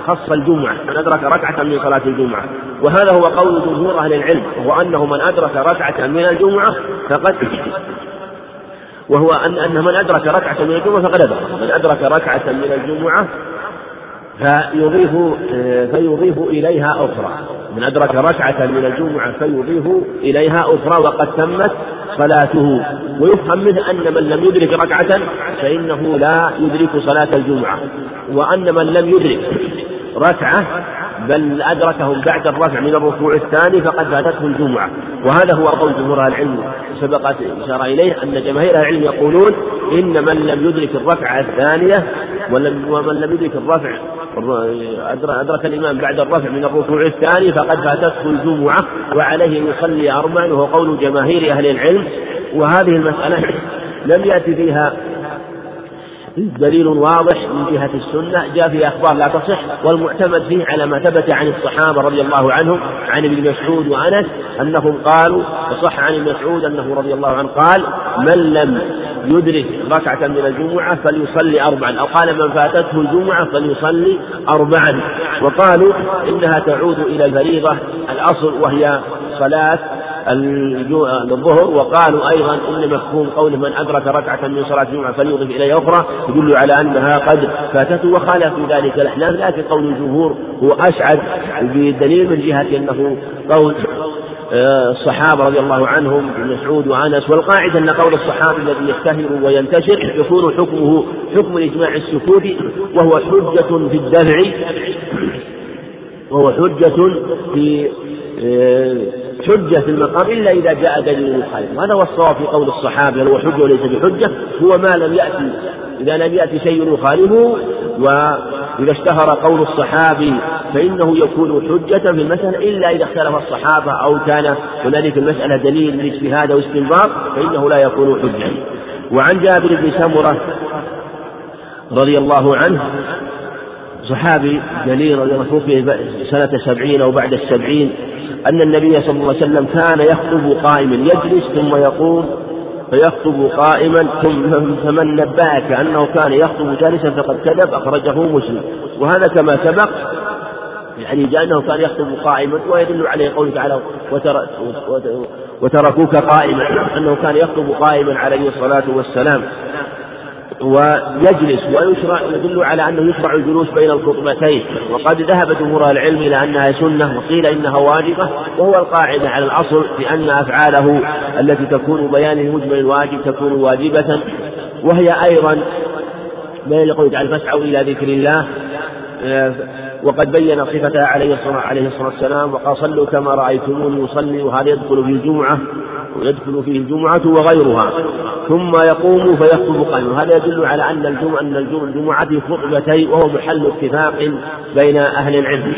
خص الجمعة من أدرك ركعة من صلاة الجمعة. وهذا هو قول جمهور أهل العلم وهو أنه من أدرك ركعة من الجمعة فقد وهو أن أن من أدرك ركعة من الجمعة فقد أدرك. من أدرك ركعة من الجمعة فيضيف فيضيف إليها أخرى. من أدرك ركعة من الجمعة فيضيف إليها أخرى وقد تمت صلاته ويفهم منه أن من لم يدرك ركعة فإنه لا يدرك صلاة الجمعة وأن من لم يدرك ركعة بل أدركهم بعد الرفع من الركوع الثاني فقد فاتته الجمعة. وهذا هو قول جمهور العلم سبقت إشارة إليه أن جماهير العلم يقولون إن من لم يدرك الركعة الثانية ومن لم يدرك الرفع أدرك الإمام بعد الرفع من الركوع الثاني فقد فاتته الجمعة وعليه أن يصلي أربعا وهو قول جماهير أهل العلم. وهذه المسألة لم يأتي فيها دليل واضح من جهة السنة جاء فيه أخبار لا تصح والمعتمد فيه على ما ثبت عن الصحابة رضي الله عنهم عن ابن مسعود وأنس أنهم قالوا وصح عن ابن مسعود أنه رضي الله عنه قال من لم يدرك ركعة من الجمعة فليصلي أربعا أو قال من فاتته الجمعة فليصلي أربعا وقالوا إنها تعود إلى الفريضة الأصل وهي صلاة الظهر وقالوا أيضا إن مفهوم قول من أدرك ركعة من صلاة الجمعة فليضيف إليها أخرى يدل على أنها قد فاتته وخالف في ذلك الأحناف لكن قول الجمهور هو أسعد بدليل من جهة أنه قول آه، الصحابة رضي الله عنهم ابن مسعود وأنس والقاعدة أن قول الصحابي الذي يشتهر وينتشر يكون حكمه حكم الإجماع السكوتي وهو حجة في الدفع وهو حجة في حجة في المقام إلا إذا جاء دليل مخالف وهذا هو الصواب في قول الصحابة هو حجة وليس بحجة؟ هو ما لم يأتي إذا لم يأتي شيء يخالفه وإذا اشتهر قول الصحابي فإنه يكون حجة في المسألة إلا إذا اختلف الصحابة أو كان هنالك المسألة دليل من اجتهاد استنباط فإنه لا يكون حجة. وعن جابر بن سمرة رضي الله عنه صحابي جليل رضي الله عنه سنة سبعين أو بعد السبعين أن النبي صلى الله عليه وسلم كان يخطب قائما يجلس ثم يقوم فيخطب قائما ثم فمن نبأك أنه كان يخطب جالسا فقد كذب أخرجه مسلم. وهذا كما سبق يعني جاء أنه كان يخطب قائما ويدل عليه قوله تعالى وتركوك قائما. أنه كان يخطب قائما عليه الصلاة والسلام. ويجلس ويشرع يدل على أنه يشرع الجلوس بين الخطبتين. وقد ذهب جمهور العلم إلى أنها سنة وقيل إنها واجبة وهو القاعدة على الأصل بأن أفعاله التي تكون بيان المجمل الواجب تكون واجبة. وهي أيضا ما يقول تعالى فاسعوا إلى ذكر الله. وقد بين صفتها عليه الصلاة والسلام وقال صلوا كما رأيتموني أصلي وهذا يدخل في الجمعة. ويدخل فيه الجمعة وغيرها ثم يقوم فيخطب قائما. هذا يدل على أن الجمعة أن الجمعة خطبتين وهو محل اتفاق بين أهل العلم.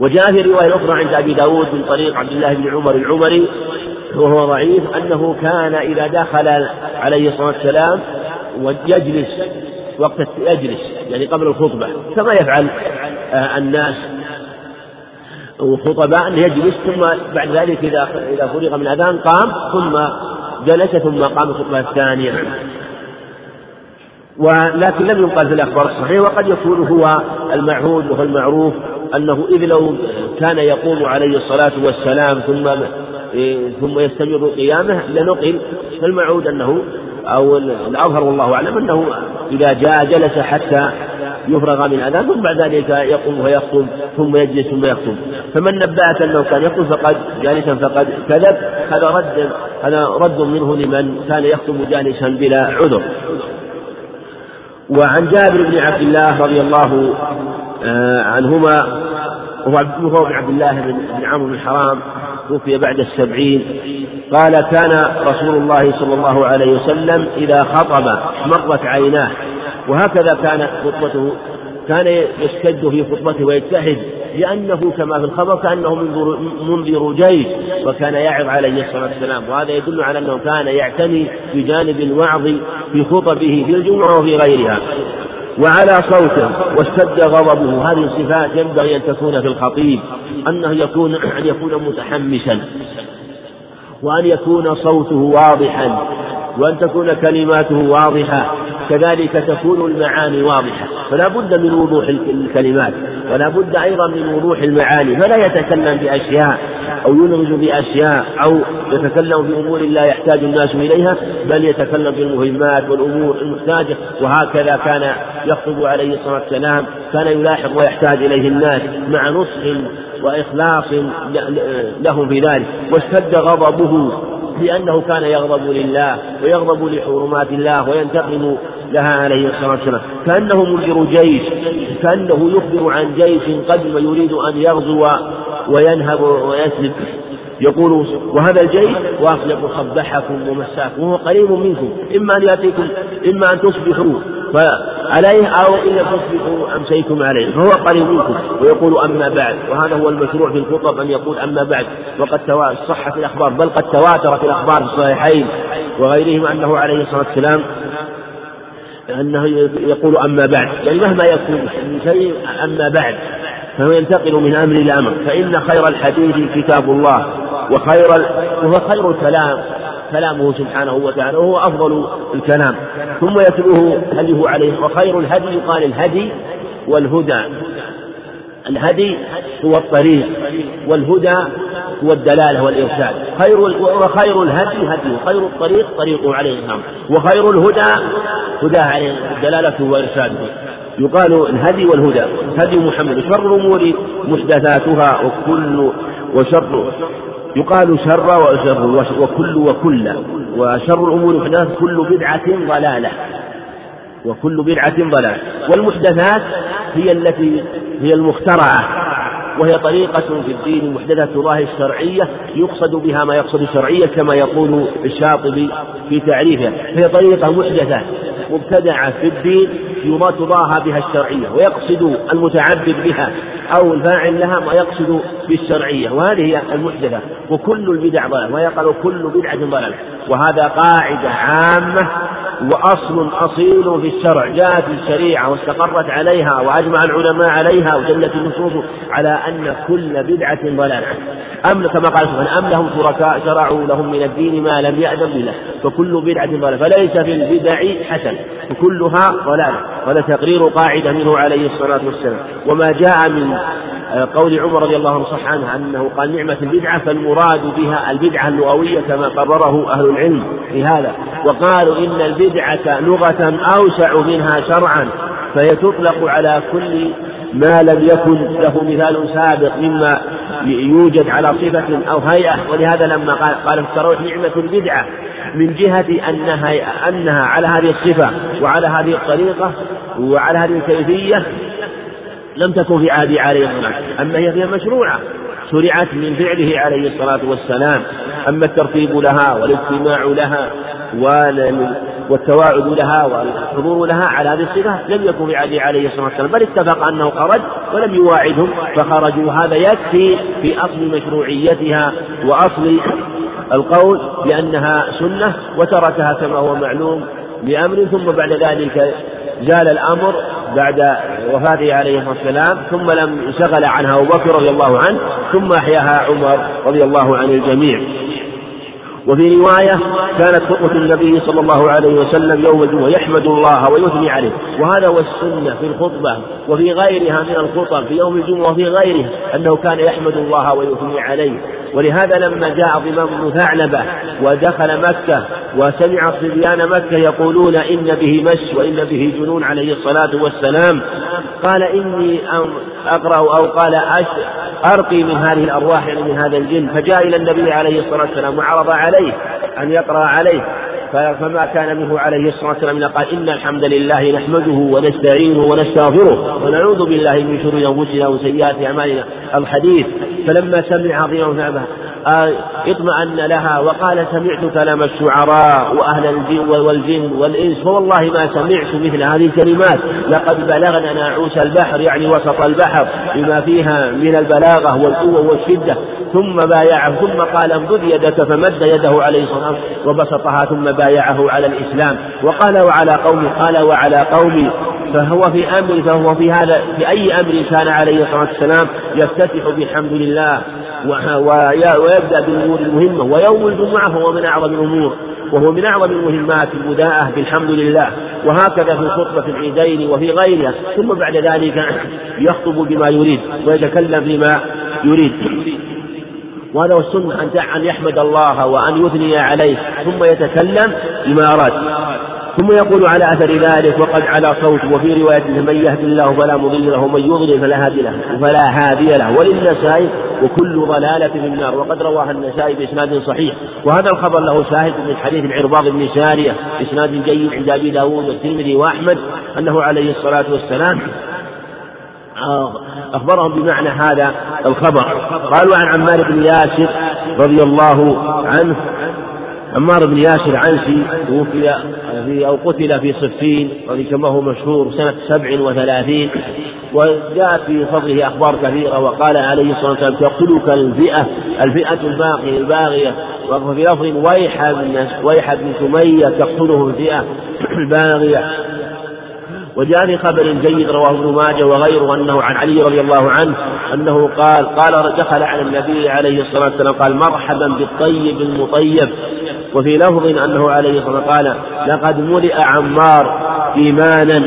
وجاء في رواية أخرى عند أبي داود من طريق عبد الله بن عمر العمري وهو ضعيف أنه كان إذا دخل عليه الصلاة والسلام ويجلس وقت يجلس يعني قبل الخطبة كما يفعل آه، الناس وخطباء يجلس ثم بعد ذلك إذا إذا فرغ من الأذان قام ثم جلس ثم قام الخطبة الثانية. ولكن لم ينقل في الأخبار الصحيحة وقد يكون هو المعهود وهو المعروف أنه إذ لو كان يقوم عليه الصلاة والسلام ثم ثم يستمر قيامه لنقل فالمعهود أنه أو الأظهر والله أعلم أنه إذا جاء جلس حتى يفرغ من أذان ثم بعد ذلك يقوم ويخطب ثم يجلس ثم يخطب. فمن نبأت أنه كان يخطب فقد جالسا فقد كذب. هذا رد هذا رد منه لمن كان يخطب جالسا بلا عذر. وعن جابر بن عبد الله رضي الله آه، عنهما وهو بن عبد الله بن عمرو بن حرام توفي بعد السبعين. قال كان رسول الله صلى الله عليه وسلم إذا خطب مرت عيناه. وهكذا كانت خطبته كان يشتد في خطبته ويجتهد لأنه كما في الخبر كأنه منذر, منذر جيش وكان يعظ عليه الصلاة والسلام. وهذا يدل على أنه كان يعتني بجانب الوعظ في خطبه في الجمعة وفي غيرها. وعلى صوته واشتد غضبه. هذه الصفات ينبغي أن تكون في الخطيب. أنه يكون أن يكون متحمسا وأن يكون صوته واضحا. وأن تكون كلماته واضحة. كذلك تكون المعاني واضحة فلا بد من وضوح الكلمات ولا بد أيضا من وضوح المعاني فلا يتكلم بأشياء أو يلغز بأشياء أو يتكلم بأمور لا يحتاج الناس إليها بل يتكلم بالمهمات والأمور المحتاجة وهكذا كان يخطب عليه الصلاة والسلام كان يلاحظ ويحتاج إليه الناس مع نصح وإخلاص لهم في ذلك واشتد غضبه لأنه كان يغضب لله ويغضب لحرمات الله وينتقم لها عليه الصلاة والسلام. كأنه منذر جيش كأنه يخبر عن جيش قدم يريد أن يغزو وينهب ويسلب. يقول وهذا الجيش واصلق صبحكم ومساكم وهو قريب منكم. إما أن يأتيكم إما أن تصبحوا فعليه أو إن تصبحوا أمسيتم عليه. فهو قريب منكم ويقول أما بعد. وهذا هو المشروع في الخطب أن يقول أما بعد. وقد صح في الأخبار بل قد تواتر في الأخبار في الصحيحين وغيرهما أنه عليه الصلاة والسلام أنه يقول أما بعد. يعني مهما يكون من شيء أما بعد فهو ينتقل من أمر إلى أمر. فإن خير الحديث كتاب الله وخير وهو خير الكلام. كلامه سبحانه وتعالى وهو أفضل الكلام. ثم يتلوه هديه عليه وخير الهدي يقال الهدي والهدى. الهدي هو الطريق والهدى هو الدلالة والإرشاد. خير وخير الهدي هدي خير الطريق طريقه عليه السلام وخير الهدى هدى عليه الدلالة وإرشاده. يقال الهدي والهدى هدي محمد. شر الأمور محدثاتها وكل وشر يقال شر وشر وكل وكل وشر الأمور محدثات كل بدعة ضلالة. وكل بدعة ضلالة. والمحدثات هي التي هي المخترعة وهي طريقة في الدين محدثة الله الشرعية يقصد بها ما يقصد الشرعية كما يقول الشاطبي في تعريفها هي طريقة محدثة مبتدعة في الدين يما تضاهى بها الشرعية ويقصد المتعبد بها. أو الفاعل لها ما يقصد بالشرعية وهذه هي المحدثة وكل البدع ضلال ويقال كل بدعة ضلال وهذا قاعدة عامة وأصل أصيل في الشرع جاءت الشريعة واستقرت عليها وأجمع العلماء عليها ودلت النصوص على أن كل بدعة ضلالة. أم كما قال سبحانه أم لهم شركاء شرعوا لهم من الدين ما لم يأذن به فكل بدعة ضلالة فليس في البدع حسن فكلها ضلالة. وهذا تقرير قاعدة منه عليه الصلاة والسلام. وما جاء من قول عمر رضي الله عنه عنه أنه قال نعمة البدعة فالمراد بها البدعة اللغوية كما قرره أهل العلم في هذا. وقالوا إن البدعة لغة أوسع منها شرعا فهي تطلق على كل ما لم يكن له مثال سابق مما يوجد على صفة أو هيئة. ولهذا لما قال قال في التراويح نعمة البدعة من جهة أنها أنها على هذه الصفة وعلى هذه الطريقة وعلى هذه الكيفية لم تكن في عهد عليه الصلاة أما هي فيها مشروعة شرعت من فعله عليه الصلاة والسلام. أما الترتيب لها والاجتماع لها والتواعد لها والحضور لها على هذه الصفة لم يكن في عليه الصلاة والسلام بل اتفق أنه خرج ولم يواعدهم فخرجوا. هذا يكفي في أصل مشروعيتها وأصل القول بأنها سنة وتركها كما هو معلوم بأمر ثم بعد ذلك زال الأمر بعد وفاته عليه الصلاة والسلام ثم لم انشغل عنها أبو بكر رضي الله عنه ثم أحياها عمر رضي الله عن الجميع. وفي رواية كانت خطبة النبي صلى الله عليه وسلم يوم الجمعة يحمد الله ويثني عليه. وهذا هو السنة في الخطبة وفي غيرها من الخطب في يوم الجمعة وفي غيرها أنه كان يحمد الله ويثني عليه. ولهذا لما جاء ضمام بن ثعلبة ودخل مكة وسمع صبيان مكة يقولون إن به مس وإن به جنون عليه الصلاة والسلام قال إني أقرأ أو قال أرقي من هذه الأرواح يعني من هذا الجن. فجاء إلى النبي عليه الصلاة والسلام وعرض عليه أن يقرأ عليه. فما كان منه عليه الصلاة والسلام قال إن الحمد لله نحمده ونستعينه ونستغفره ونعوذ بالله من شرور أنفسنا وسيئات أعمالنا. الحديث فلما سمع عظيم ثعبه آه، اطمأن لها وقال سمعت كلام الشعراء وأهل الجن والجن والإنس فوالله ما سمعت مثل هذه الكلمات. لقد بلغنا ناعوس البحر يعني وسط البحر بما فيها من البلاغة والقوة والشدة. ثم بايعه ثم قال امدد يدك فمد يده عليه الصلاة والسلام وبسطها ثم بايعه على الإسلام. وقال وعلى قومي قال وعلى قومي فهو في أمر فهو في هذا في أي أمر كان عليه الصلاة والسلام يفتتح بحمد لله ويبدأ بالأمور المهمة. ويوم الجمعة هو من أعظم الأمور. وهو من أعظم المهمات البداءة بالحمد لله. وهكذا في خطبة العيدين وفي غيرها. ثم بعد ذلك يخطب بما يريد ويتكلم بما يريد. وهذا هو السنة أن يحمد الله وأن يثني عليه. ثم يتكلم بما أراد. ثم يقول على أثر ذلك وقد على صوت وفي رواية من يهد الله فلا مضل له ومن يضلل فلا هادي له فلا هادي له. وللنسائي وكل ضلالة في النار. وقد رواها النسائي بإسناد صحيح. وهذا الخبر له شاهد من حديث العرباض بن سارية بإسناد جيد عند أبي داود والترمذي وأحمد أنه عليه الصلاة والسلام أخبرهم بمعنى هذا الخبر. قالوا عن عمار بن ياسر رضي الله عنه عمار بن ياسر عنسي توفي في أو قتل في صفين كما هو مشهور سنة سبع وثلاثين وجاء في فضله أخبار كثيرة وقال عليه الصلاة والسلام تقتلك الفئة الفئة الباقية الباغية. وفي لفظ ويح بن ويح بن سمية تقتله الفئة الباغية وجاء في خبر جيد رواه ابن ماجه وغيره أنه عن علي رضي الله عنه أنه قال قال دخل على النبي عليه الصلاة والسلام قال مرحبا بالطيب المطيب. وفي لفظ أنه عليه الصلاة والسلام قال لقد ملئ عمار ايمانا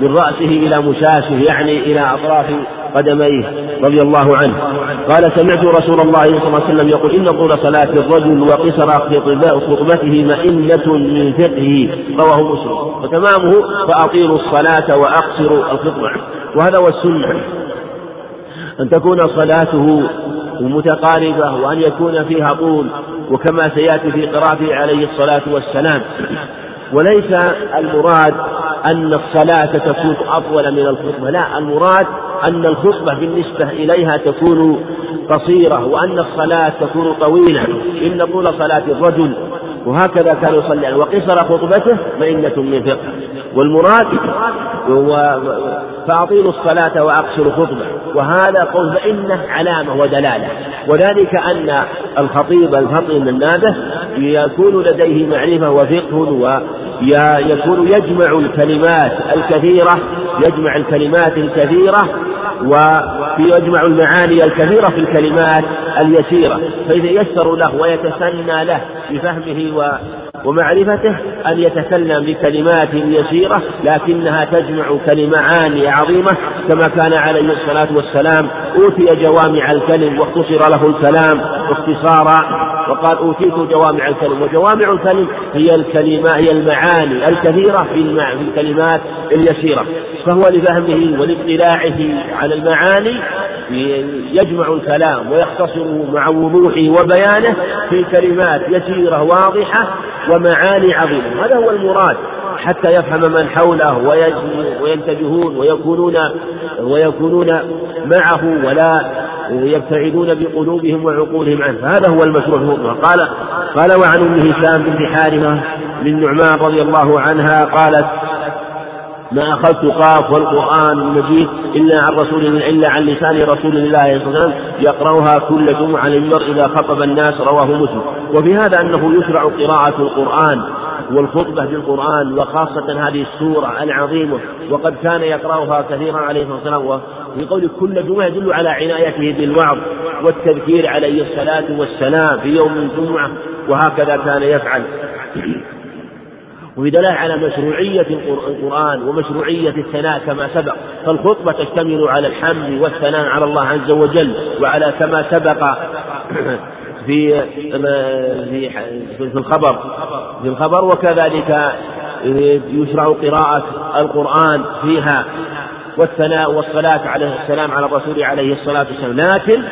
من رأسه إلى مشاشه يعني إلى أطراف قدميه رضي الله عنه. قال سمعت رسول الله صلى الله عليه وسلم يقول إن طول صلاة الرجل وقصر خطبته مئنة من فقهه رواه مسلم. وتمامه فأطيلوا الصلاة وأقصروا الخطبة. وهذا هو السنة. أن تكون صلاته متقاربة وأن يكون فيها طول وكما سيأتي في قراءته عليه الصلاة والسلام. وليس المراد أن الصلاة تكون أطول من الخطبة لا المراد أن الخطبة بالنسبة إليها تكون قصيرة وأن الصلاة تكون طويلة. إن طول صلاة الرجل وهكذا كان يصلي. وقصر خطبته مئنة من فقه. والمراد هو فأطيلوا الصلاة وأقصروا خطبة. وهذا قول فإنه علامة ودلالة. وذلك أن الخطيب الفطن النابه يكون لديه معرفة وفقه ويكون يجمع الكلمات الكثيرة يجمع الكلمات الكثيرة ويجمع المعاني الكثيرة في الكلمات اليسيرة. فإذا يسر له ويتسنى له بفهمه ومعرفته أن يتكلم بكلمات يسيرة لكنها تجمع كلمعاني عظيمة كما كان عليه الصلاة والسلام أوتي جوامع الكلم واختصر له الكلام اختصارا وقال أوتيت جوامع الكلم وجوامع الكلم هي الكلمة هي المعاني الكثيرة. في الكلمات اليسيرة فهو لفهمه ولاطلاعه على المعاني يجمع الكلام ويختصره مع وضوحه وبيانه في كلمات يسيرة واضحة ومعاني عظيمة. هذا هو المراد. حتى يفهم من حوله وينتبهون ويكونون ويكونون معه ولا يبتعدون بقلوبهم وعقولهم عنه. فهذا هو المشروع قال قال وعن ام هشام بنت حارثه للنعمان رضي الله عنها قالت ما أخذت قاف والقرآن المجيد إلا عن رسول إلا عن لسان رسول الله صلى الله عليه وسلم يقرأها كل جمعة للمرء إذا خطب الناس رواه مسلم. وفي هذا أنه يشرع قراءة القرآن والخطبة بالقرآن وخاصة هذه السورة العظيمة وقد كان يقرأها كثيرا عليه الصلاة والسلام وفي قول كل جمعة يدل على عنايته بالوعظ والتذكير عليه الصلاة والسلام في يوم الجمعة وهكذا كان يفعل. وفي دلالة على مشروعية القرآن ومشروعية الثناء كما سبق. فالخطبة تشتمل على الحمد والثناء على الله عز وجل وعلى كما سبق في في في الخبر. في الخبر وكذلك يشرع قراءة القرآن فيها. والثناء والصلاة عليه السلام على الرسول عليه الصلاة والسلام. لكن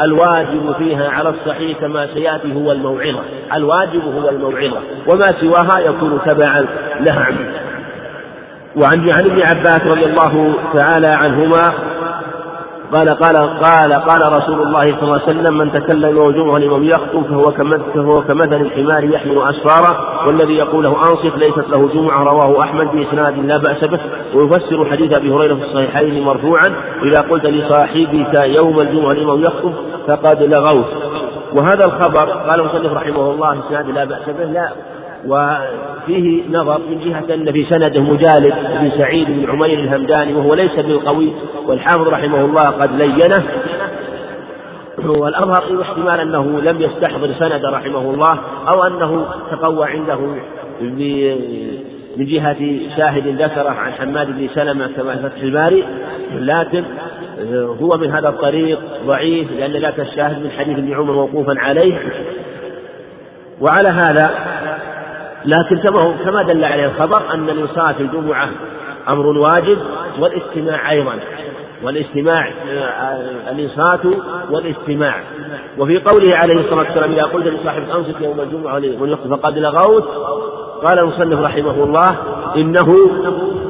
الواجب فيها على الصحيح كما سيأتي هو الموعظة. الواجب هو الموعظة. وما سواها يكون تبعا لها. وعن عن ابن عباس رضي الله تعالى عنهما قال قال قال قال رسول الله صلى الله عليه وسلم من تكلم وجمعه الإمام يخطب فهو فهو كمثل الحمار يحمل أسفارا والذي يقول له أنصت ليست له جمعة رواه أحمد بإسناد لا بأس به ويفسر حديث أبي هريرة في الصحيحين مرفوعا إذا قلت لصاحبك يوم الجمعة الإمام يخطب فقد لغوت. وهذا الخبر قال المصنف رحمه الله إسناد لا بأس به لا وفيه نظر من جهة أن في سنده مجالد بن سعيد بن عمير الهمداني وهو ليس بالقوي والحافظ رحمه الله قد لينه. والأظهر احتمال أنه لم يستحضر سند رحمه الله أو أنه تقوى عنده من جهة شاهد ذكره عن حماد بن سلمة كما في فتح الباري. لكن هو من هذا الطريق ضعيف لأن ذاك الشاهد من حديث ابن عمر موقوفا عليه. وعلى هذا لكن كما دل عليه الخبر أن في الجمعة أمر واجب والاستماع أيضا. والاستماع آه، الإنصات والاستماع. وفي قوله عليه الصلاة والسلام إذا قلت لصاحب أنصت يوم الجمعة فقد لغوت. قال المصنف رحمه الله إنه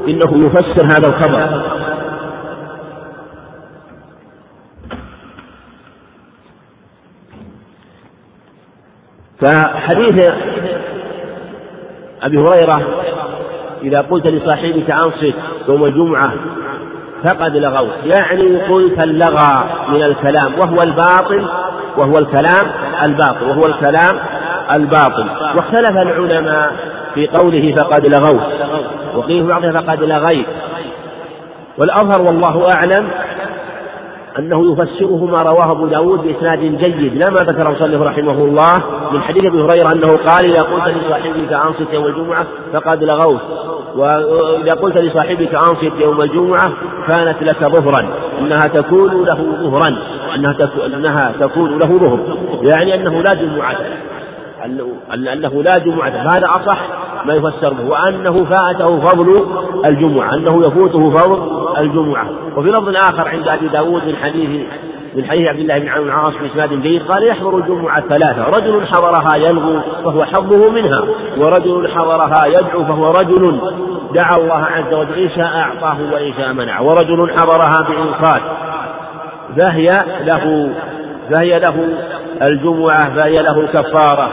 إنه يفسر هذا الخبر. فحديث أبي هريرة إذا قلت لصاحبك أنصت يوم الجمعة فقد لغوت يعني قلت اللغى من الكلام وهو الباطل وهو الكلام الباطل وهو الكلام الباطل. واختلف العلماء في قوله فقد لغوت وقيل بعضها فقد لغيت. والأظهر والله أعلم أنه يفسره ما رواه أبو داود بإسناد جيد لا ما ذكر مصنف رحمه الله من حديث أبي هريرة أنه قال إذا قلت لصاحبك أنصت يوم الجمعة فقد لغوت وإذا قلت لصاحبك أنصت يوم الجمعة كانت لك ظهرا إنها تكون له ظهرا أنها أنها تكون له ظهر يعني أنه لا جمعة أنه لا جمعة هذا أصح ما يفسر به وأنه فاته فضل الجمعة أنه يفوته فضل الجمعة. وفي لفظ آخر عند أبي داود من حديث من حديث عبد الله بن عمرو بن العاص بإسناد جيد قال يحضر الجمعة ثلاثة. رجل حضرها يلغو فهو حظه منها ورجل حضرها يدعو فهو رجل. دعا الله عز وجل إن شاء أعطاه وإن شاء منع. ورجل حضرها بإنصات فهي له فهي له الجمعة فهي له كفارة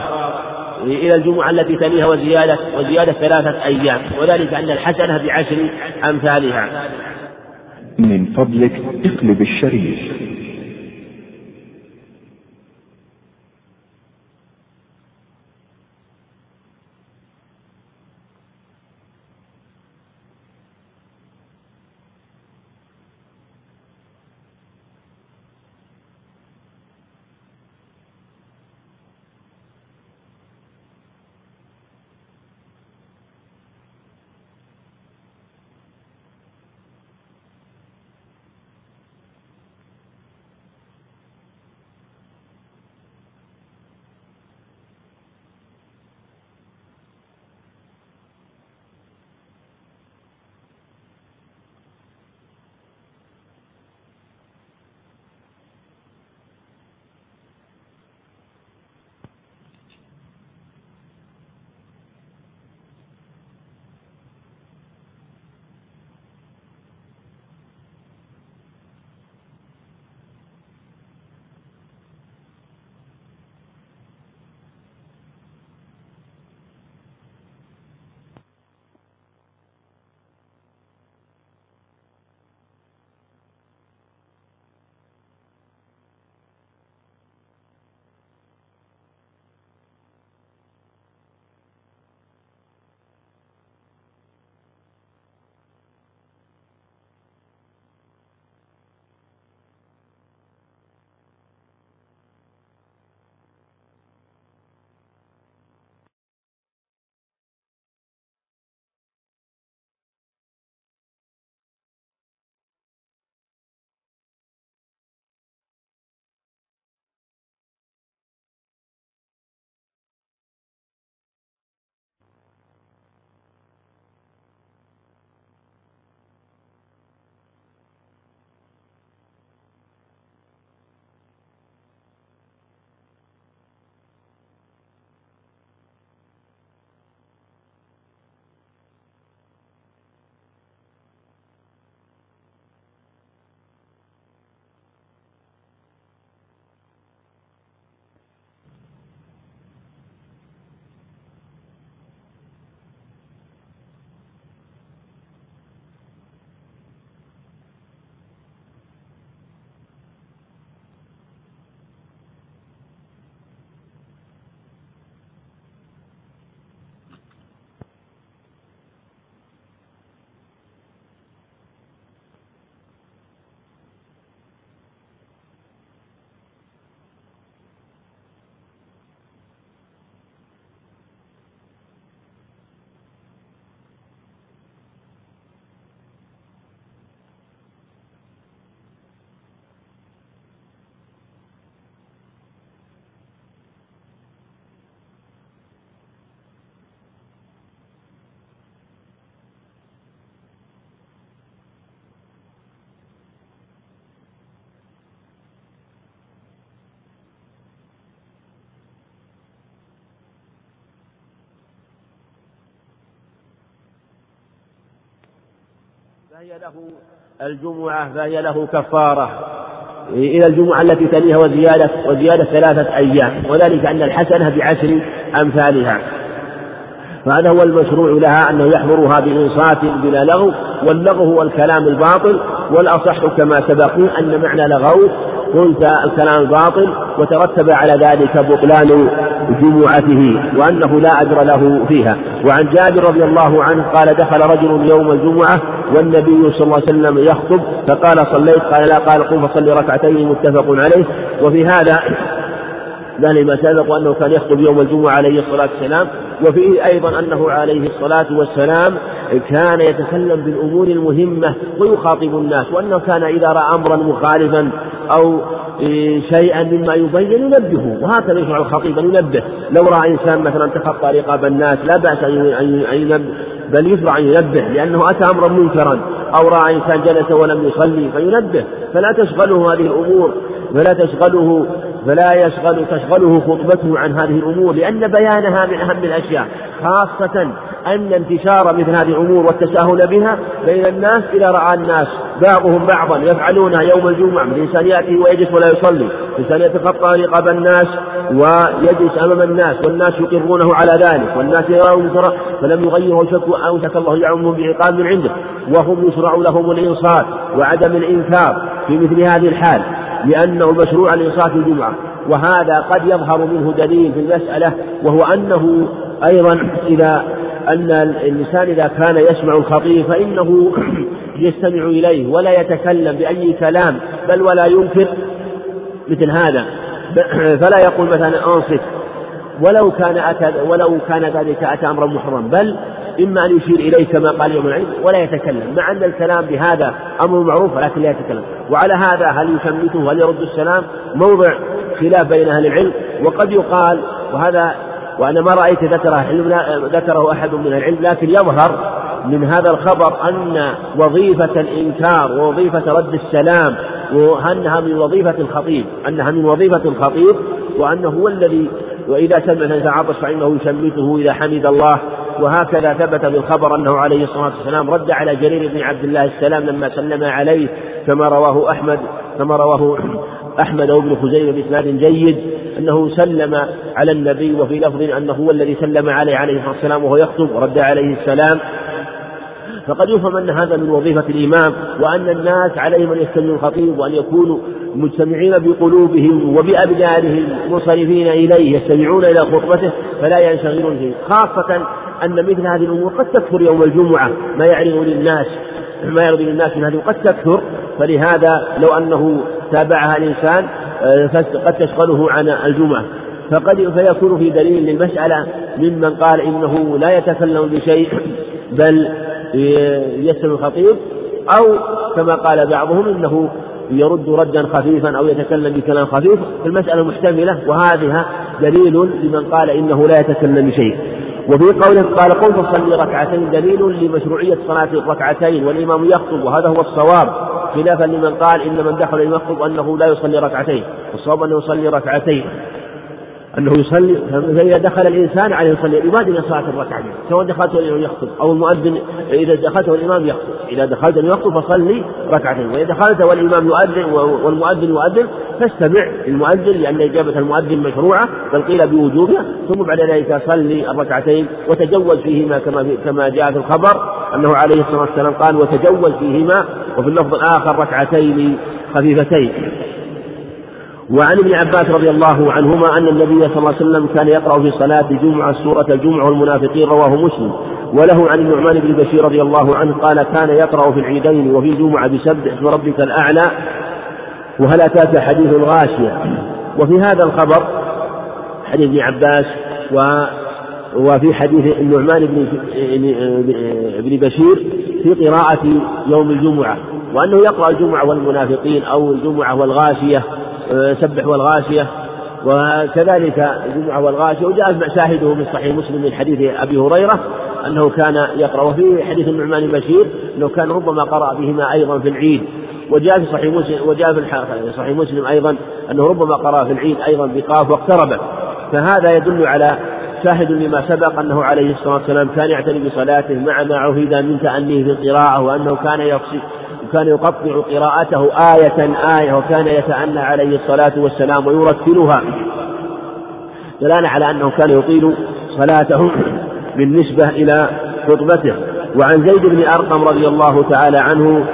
إلى الجمعة التي تليها وزيادة وزيادة ثلاثة أيام. وذلك أن الحسنة بعشر أمثالها. من فضلك اقلب الشريف. فهي له الجمعة فهي له كفارة. إلى الجمعة التي تليها وزيادة وزيادة ثلاثة أيام. وذلك أن الحسنة بعشر أمثالها. فهذا هو المشروع لها أنه يحضرها بإنصات بلا لغو واللغو هو الكلام الباطل والأصح كما سبق أن معنى لغو قلت الكلام الباطل وترتب على ذلك بطلان جمعته وأنه لا أجر له فيها. وعن جابر رضي الله عنه قال دخل رجل يوم الجمعة والنبي صلى الله عليه وسلم يخطب فقال صليت قال لا قال قم فصلي ركعتين متفق عليه. وفي هذا ذلك ما سبق أنه كان يخطب يوم الجمعة عليه الصلاة والسلام. وفيه أيضا أنه عليه الصلاة والسلام كان يتكلم بالأمور المهمة ويخاطب الناس وأنه كان إذا رأى أمرا مخالفا أو شيئا مما يبين ينبهه وهكذا يشرع الخطيب أن ينبه. لو رأى إنسان مثلا تخطى رقاب الناس لا بأس أن ينبه. بل يشرع أن ينبه لأنه أتى أمرا منكرا. أو رأى إنسان جلس ولم يصلي فينبه. فلا تشغله هذه الأمور. فلا تشغله فلا يشغل تشغله خطبته عن هذه الأمور لأن بيانها من أهم الأشياء خاصة أن انتشار مثل هذه الأمور والتساهل بها بين الناس إذا رأى الناس بعضهم بعضا يفعلونها يوم الجمعة من إنسان يأتي ويجلس ولا يصلي إنسان يتخطى رقاب الناس ويجلس أمام الناس والناس يقرونه على ذلك والناس يرون فلم يغيره شك أوشك الله يعمهم بعقاب من عنده وهم يشرع لهم الإنصات وعدم الإنكار في مثل هذه الحال. لأنه مشروع الإنصات الجمعة وهذا قد يظهر منه دليل في المسألة وهو أنه أيضا إذا أن الإنسان إذا كان يسمع الخطيب فإنه يستمع إليه ولا يتكلم بأي كلام بل ولا ينكر مثل هذا. فلا يقول مثلا أنصت ولو كان أتى ولو كان ذلك أتى أمرا محرما بل إما أن يشير إليه كما قال يوم العيد ولا يتكلم مع أن الكلام بهذا أمر معروف ولكن لا يتكلم. وعلى هذا هل يشمته هل يرد السلام؟ موضع خلاف بين أهل العلم وقد يقال وهذا وأنا ما رأيت ذكره ذكره أحد من العلم لكن يظهر من هذا الخبر أن وظيفة الإنكار ووظيفة رد السلام وأنها من وظيفة الخطيب أنها من وظيفة الخطيب وأنه هو الذي وإذا سمع عطش فإنه يشمته إذا حمد الله وهكذا ثبت بالخبر أنه عليه الصلاة والسلام رد على جرير بن عبد الله السلام لما سلم عليه كما رواه أحمد كما رواه أحمد وابن خزيمة بإسناد جيد أنه سلم على النبي وفي لفظ أنه هو الذي سلم عليه عليه الصلاة والسلام وهو يخطب ورد عليه السلام. فقد يفهم أن هذا من وظيفة الإمام وأن الناس عليهم أن يستمعوا الخطيب وأن يكونوا مجتمعين بقلوبهم وبأبدانهم منصرفين إليه يستمعون إلى خطبته فلا ينشغلون فيه خاصة أن مثل هذه الأمور قد تكثر يوم الجمعة ما يعرض للناس ما يعرض للناس من هذه قد تكثر. فلهذا لو أنه تابعها الإنسان آه، قد تشغله عن الجمعة. فقد فيكون في دليل للمسألة ممن قال إنه لا يتكلم بشيء بل يستمع الخطيب أو كما قال بعضهم إنه يرد ردا خفيفا أو يتكلم بكلام خفيف. المسألة محتملة وهذه دليل لمن قال إنه لا يتكلم بشيء. وفي قوله قال قم فصلي ركعتين دليل لمشروعية صلاة الركعتين والإمام يخطب وهذا هو الصواب. خلافا لمن قال إن من دخل يخطب أنه لا يصلي ركعتين الصواب أنه يصلي ركعتين. أنه يصلي فإذا دخل الإنسان عليه يصلي يبادر صلاة الركعتين سواء دخلت الإمام يخطب أو المؤذن إذا دخلت والإمام يخطب. إذا دخلت يخطب فصلي ركعتين. وإذا دخلت والإمام يؤذن والمؤذن يؤذن فاستمع المؤذن لأن إجابة المؤذن مشروعة بل قيل بوجوبها ثم بعد ذلك صلي الركعتين وتجوز فيهما كما في كما جاء في الخبر أنه عليه الصلاة والسلام قال وتجوز فيهما وفي اللفظ الآخر ركعتين خفيفتين. وعن ابن عباس رضي الله عنهما أن النبي صلى الله عليه وسلم كان يقرأ في صلاة الجمعة سورة الجمعة والمنافقين رواه مسلم. وله عن النعمان بن بشير رضي الله عنه قال كان يقرأ في العيدين وفي الجمعة بسبح اسم ربك الأعلى وهل أتاك حديث غاشية وفي هذا الخبر حديث ابن عباس و وفي حديث النعمان بن بشير في قراءة يوم الجمعة وأنه يقرأ الجمعة والمنافقين أو الجمعة والغاشية. سبح والغاشية وكذلك الجمعة والغاشية وجاء شاهده من صحيح مسلم من حديث أبي هريرة أنه كان يقرأ وفي حديث النعمان بشير أنه كان ربما قرأ بهما أيضا في العيد وجاء في صحيح مسلم وجاء في صحيح مسلم أيضا أنه ربما قرأ في العيد أيضا بقاف واقتربت فهذا يدل على شاهد لما سبق أنه عليه الصلاة والسلام كان يعتني بصلاته مع ما عهد من تأنيه في القراءة وأنه كان يقصي وكان يقطع قراءته آية آية وكان يتأنى عليه الصلاة والسلام ويرتلها. دلالة على أنه كان يطيل صلاته بالنسبة إلى خطبته. وعن زيد بن أرقم رضي الله تعالى عنه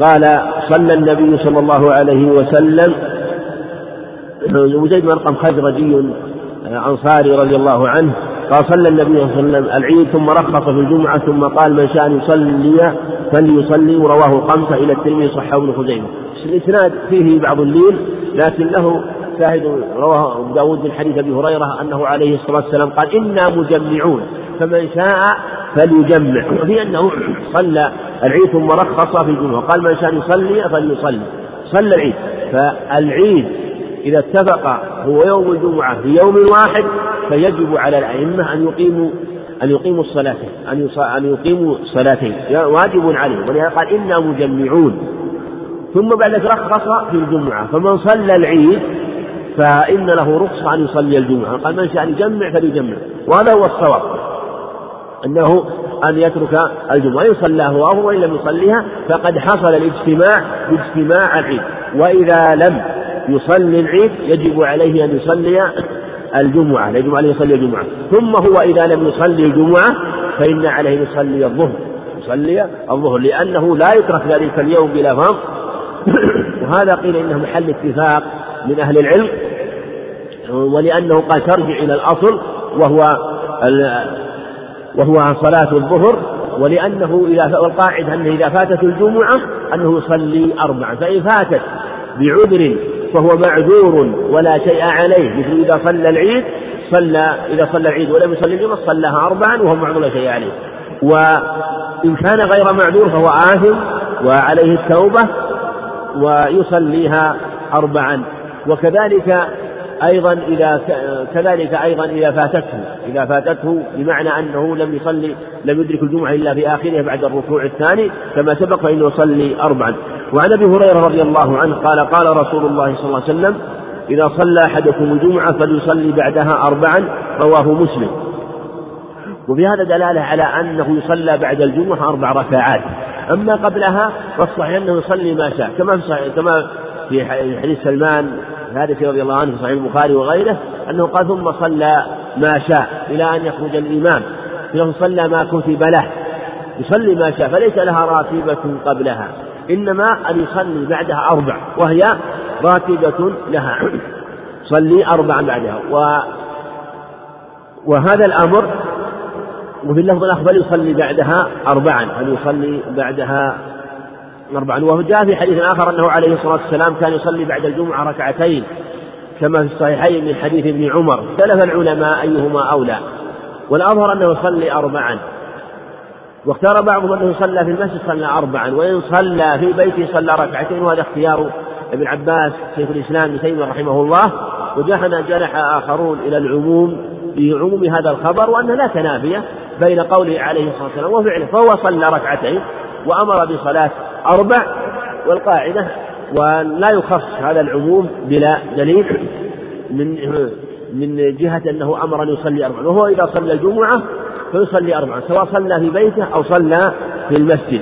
قال صلى النبي صلى الله عليه وسلم. وزيد بن أرقم خزرجي أنصاري رضي الله عنه قال صلى النبي صلى الله عليه وسلم العيد ثم رخص في الجمعة ثم قال من شاء أن يصلي فليصلي ورواه الخمسة إلى الترمذي صححه ابن خزيمة. الإسناد فيه بعض اللين لكن له شاهد رواه أبو داود من حديث أبي هريرة أنه عليه الصلاة والسلام قال إنا مجمعون فمن شاء فليجمع. وفي أنه صلى العيد ثم رخص في الجمعة قال من شاء يصلي فليصلي. صلى العيد. فالعيد إذا اتفق هو يوم الجمعة في يوم واحد فيجب على الأئمة أن يقيموا أن يقيموا الصلاتين أن أن يقيموا الصلاتين واجب عليهم. ولهذا قال إنا مجمعون. ثم بعد ذلك رخص في الجمعة. فمن صلى العيد فإن له رخصة أن يصلي الجمعة. قال من شاء أن يجمع فليجمع. وهذا هو الصواب. أنه أن يترك الجمعة. إن صلاها هو وإن لم يصليها فقد حصل الاجتماع باجتماع العيد. وإذا لم يصلي العيد يجب عليه أن يصلي الجمعة يجب عليه يصلي الجمعة. ثم هو إذا لم يصلي الجمعة فإن عليه أن يصلي الظهر. يصلي الظهر لأنه لا يترك ذلك اليوم بلا فرض وهذا قيل إنه محل اتفاق من أهل العلم. ولأنه قال ترجع إلى الأصل وهو وهو صلاة الظهر. ولأنه إذا والقاعدة أنه إذا فاتت الجمعة أنه يصلي أربعا فإن فاتت بعذر فهو معذور ولا شيء عليه مثل إذا صلى العيد صلى إذا صلى العيد ولم يصلي الجمعة صلاها أربعا وهو معذور لا شيء عليه. وإن كان غير معذور فهو آثم وعليه التوبة ويصليها أربعا. وكذلك أيضا إذا كذلك أيضا إذا فاتته إذا فاتته بمعنى أنه لم يصلي لم يدرك الجمعة إلا في آخرها بعد الركوع الثاني كما سبق فإنه يصلي أربعا. وعن أبي هريرة رضي الله عنه قال قال رسول الله صلى الله عليه وسلم إذا صلى أحدكم الجمعة فليصلي بعدها أربعا رواه مسلم. وفي هذا دلالة على أنه يصلى بعد الجمعة أربع ركعات. أما قبلها فالصحيح أنه يصلي ما شاء كما في كما في حديث سلمان الحارثي رضي الله عنه في صحيح البخاري وغيره أنه قال ثم صلى ما شاء إلى أن يخرج الإمام. ثم صلى ما كتب له يصلي ما شاء فليس لها راتبة قبلها. إنما أن يصلي بعدها أربع وهي راتبة لها. صلي أربعا بعدها. و وهذا الأمر وفي اللفظ الأخبر يصلي بعدها أربعا. أن يصلي بعدها أربعا؟ وجاء في حديث آخر أنه عليه الصلاة والسلام كان يصلي بعد الجمعة ركعتين كما في الصحيحين من حديث ابن عمر. اختلف العلماء أيهما أولى والأظهر أنه يصلي أربعا. واختار بعضهم أنه يصلى في المسجد صلى أربعا وإن صلى في بيته صلى ركعتين وهذا اختيار ابن عباس شيخ الإسلام ابن تيمية رحمه الله. وجحنا جنح آخرون إلى العموم بعموم هذا الخبر وأن لا تنافية بين قوله عليه الصلاة والسلام وفعله فهو صلى ركعتين وأمر بصلاة أربع والقاعدة ولا يخص هذا العموم بلا دليل من من جهة أنه أمر أن يصلي أربعا وهو إذا صلى الجمعة فيصلي أربعا سواء صلى في بيته أو صلى في المسجد.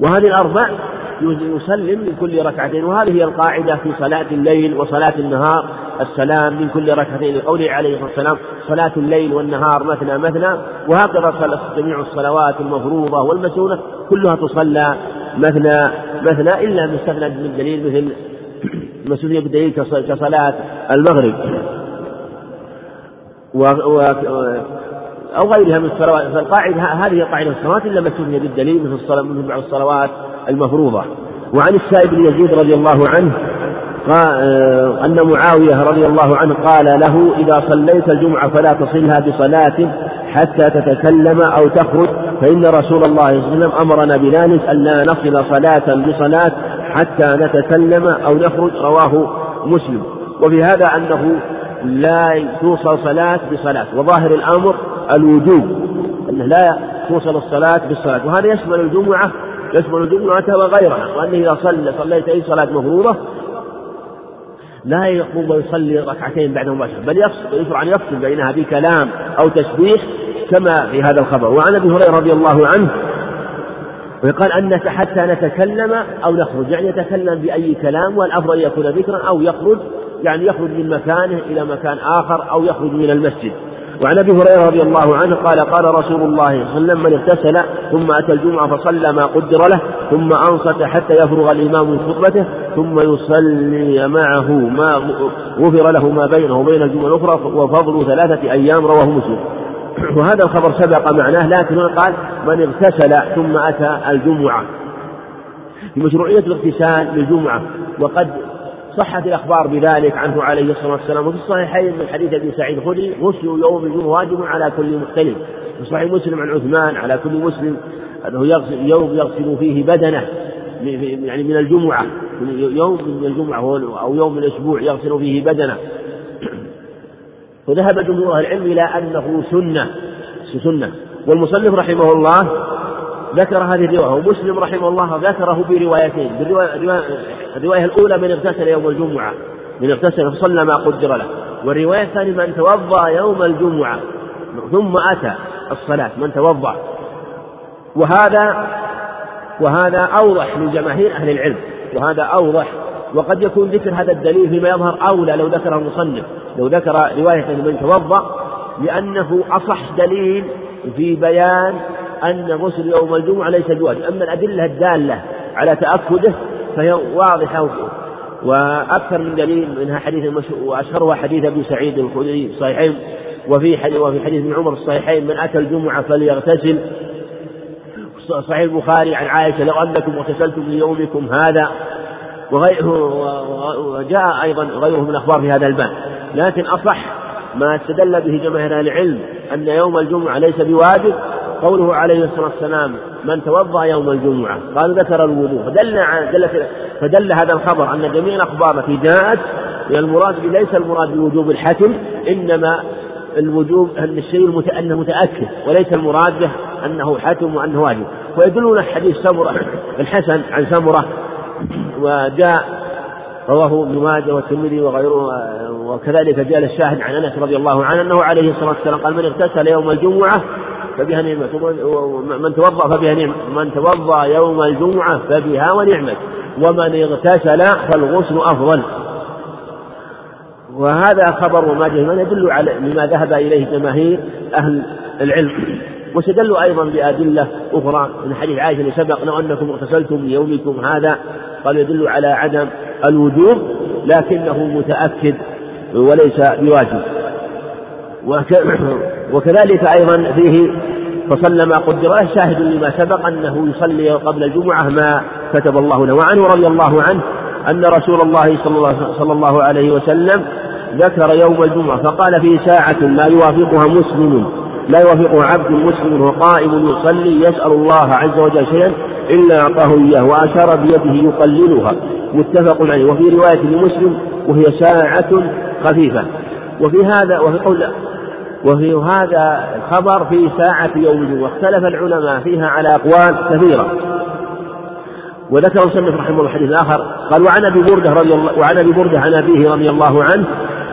وهذه الأربع يسلم من كل ركعتين وهذه هي القاعدة في صلاة الليل وصلاة النهار السلام من كل ركعتين لقوله عليه الصلاة والسلام صلاة الليل والنهار مثنى مثنى وهكذا جميع الصلوات المفروضة والمسنونة كلها تصلى مثنى مثنى إلا ما استثنى من دليل مثل مسؤولية بدليل كصلاة المغرب. و... و... أو غيرها من الصلوات. فالقاعدة هذه قاعدة الصلوات إلا استثني بالدليل مثل الصلاة مثل بعض الصلوات المفروضة. وعن السائب بن يزيد رضي الله عنه قال آه، أن معاوية رضي الله عنه قال له إذا صليت الجمعة فلا تصلها بصلاة حتى تتكلم أو تخرج فإن رسول الله صلى الله عليه وسلم أمرنا بذلك ألا نصل صلاة بصلاة حتى نتكلم أو نخرج رواه مسلم. وفي هذا أنه لا توصل صلاة بصلاة. وظاهر الأمر الوجوب أنه لا توصل الصلاة بالصلاة. وهذا يشمل الجمعة يشمل الجمعة وغيرها وأنه إذا صلى صليت أي صلاة مفروضة لا يقوم ويصلي ركعتين بعد مباشرة بل يشرع أن يفصل بينها بكلام أو تسبيح كما في هذا الخبر. وعن أبي هريرة رضي الله عنه ويقال أن حتى نتكلم أو نخرج يعني يتكلم بأي كلام والأفضل أن يكون ذكرا أو يخرج يعني يخرج من مكانه إلى مكان آخر أو يخرج من المسجد. وعن أبي هريرة رضي الله عنه قال قال رسول الله صلى الله عليه وسلم من اغتسل ثم أتى الجمعة فصلى ما قدر له ثم أنصت حتى يفرغ الإمام من خطبته ثم يصلي معه ما غفر له ما بينه وبين الجمعة الأخرى وفضل ثلاثة أيام رواه مسلم. وهذا الخبر سبق معناه لكن قال من اغتسل ثم أتى الجمعة. بمشروعيه الاغتسال للجمعة وقد صحت الأخبار بذلك عنه عليه الصلاة والسلام. وفي الصحيحين من حديث أبي سعيد الخدري غسل يوم الجمعة واجب على كل مختلف في صحيح مسلم عن عثمان على كل مسلم. أنه يغسل يوم يغسل فيه بدنه يعني من الجمعة يوم من الجمعة أو يوم من الأسبوع يغسل فيه بدنه. وذهب جمهور أهل العلم إلى أنه سنة سنة. والمصنف رحمه الله ذكر هذه الرواية ومسلم رحمه الله ذكره بروايتين الرواية الأولى من اغتسل يوم الجمعة من اغتسل فصلى ما قدر له. والرواية الثانية من توضأ يوم الجمعة ثم أتى الصلاة من توضأ. وهذا وهذا أوضح لجماهير أهل العلم وهذا أوضح وقد يكون ذكر هذا الدليل فيما يظهر أولى لو ذكره المصنف لو ذكر رواية من توضأ لأنه أصح دليل في بيان أن غسل يوم الجمعة ليس بواجب. أما الأدلة الدالة على تأكده فهي واضحة وأكثر من دليل منها حديث وأشهرها حديث أبي سعيد الخدري الصحيحين وفي حديث وفي حديث ابن عمر الصحيحين من أتى الجمعة فليغتسل صحيح البخاري عن عائشة لو أنكم اغتسلتم ليومكم هذا وجاء أيضا غيره من الأخبار في هذا الباب. لكن أصح ما استدل به جماهير العلم أن يوم الجمعة ليس بواجب. قوله عليه الصلاة والسلام من توضأ يوم الجمعة. قال ذكر الوضوء. فدل دل فدل هذا الخبر أن جميع الأخبار التي جاءت المراد ليس المراد بوجوب الحتم إنما الوجوب أن الشيء. أنه متأكد وليس المراد به أنه حتم وأنه واجب. ويدلون حديث سمرة الحسن عن سمرة وجاء رواه ابن ماجه والترمذي وغيره وكذلك جاء الشاهد عن انس رضي الله عنه انه عليه الصلاه والسلام قال من اغتسل يوم الجمعة فبها نعمة من توضأ فبها نعمة من توضأ يوم الجمعة فبها ونعمة ومن اغتسل فالغسل أفضل. وهذا خبر وما من يدل على لما ذهب إليه جماهير أهل العلم واستدلوا أيضا بأدلة أخرى من حديث عائشة اللي سبق لو أنكم اغتسلتم ليومكم هذا قال يدل على عدم الوجوب لكنه متأكد وليس بواجب. وكذلك أيضا فيه فصلى ما قدر شاهد لما سبق أنه يصلي قبل الجمعة ما كتب الله له وعنه رضي الله عنه أن رسول الله صلى الله عليه وسلم ذكر يوم الجمعة فقال في ساعة لا يوافقها مسلم لا يوافقها عبد مسلم وهو قائم يصلي يسأل الله عز وجل شيئا إلا أعطاه إياه وأشار بيده يقللها. متفق عليه. وفي رواية لمسلم وهي ساعة خفيفة. وفي هذا وفي قول وفي هذا الخبر في ساعة يوم الجمعة. واختلف العلماء فيها على أقوال كثيرة. وذكر مسلم رحمه الله حديث آخر. قال وعن أبي بردة رضي الله وعن أبي بردة عن أبيه رضي الله عنه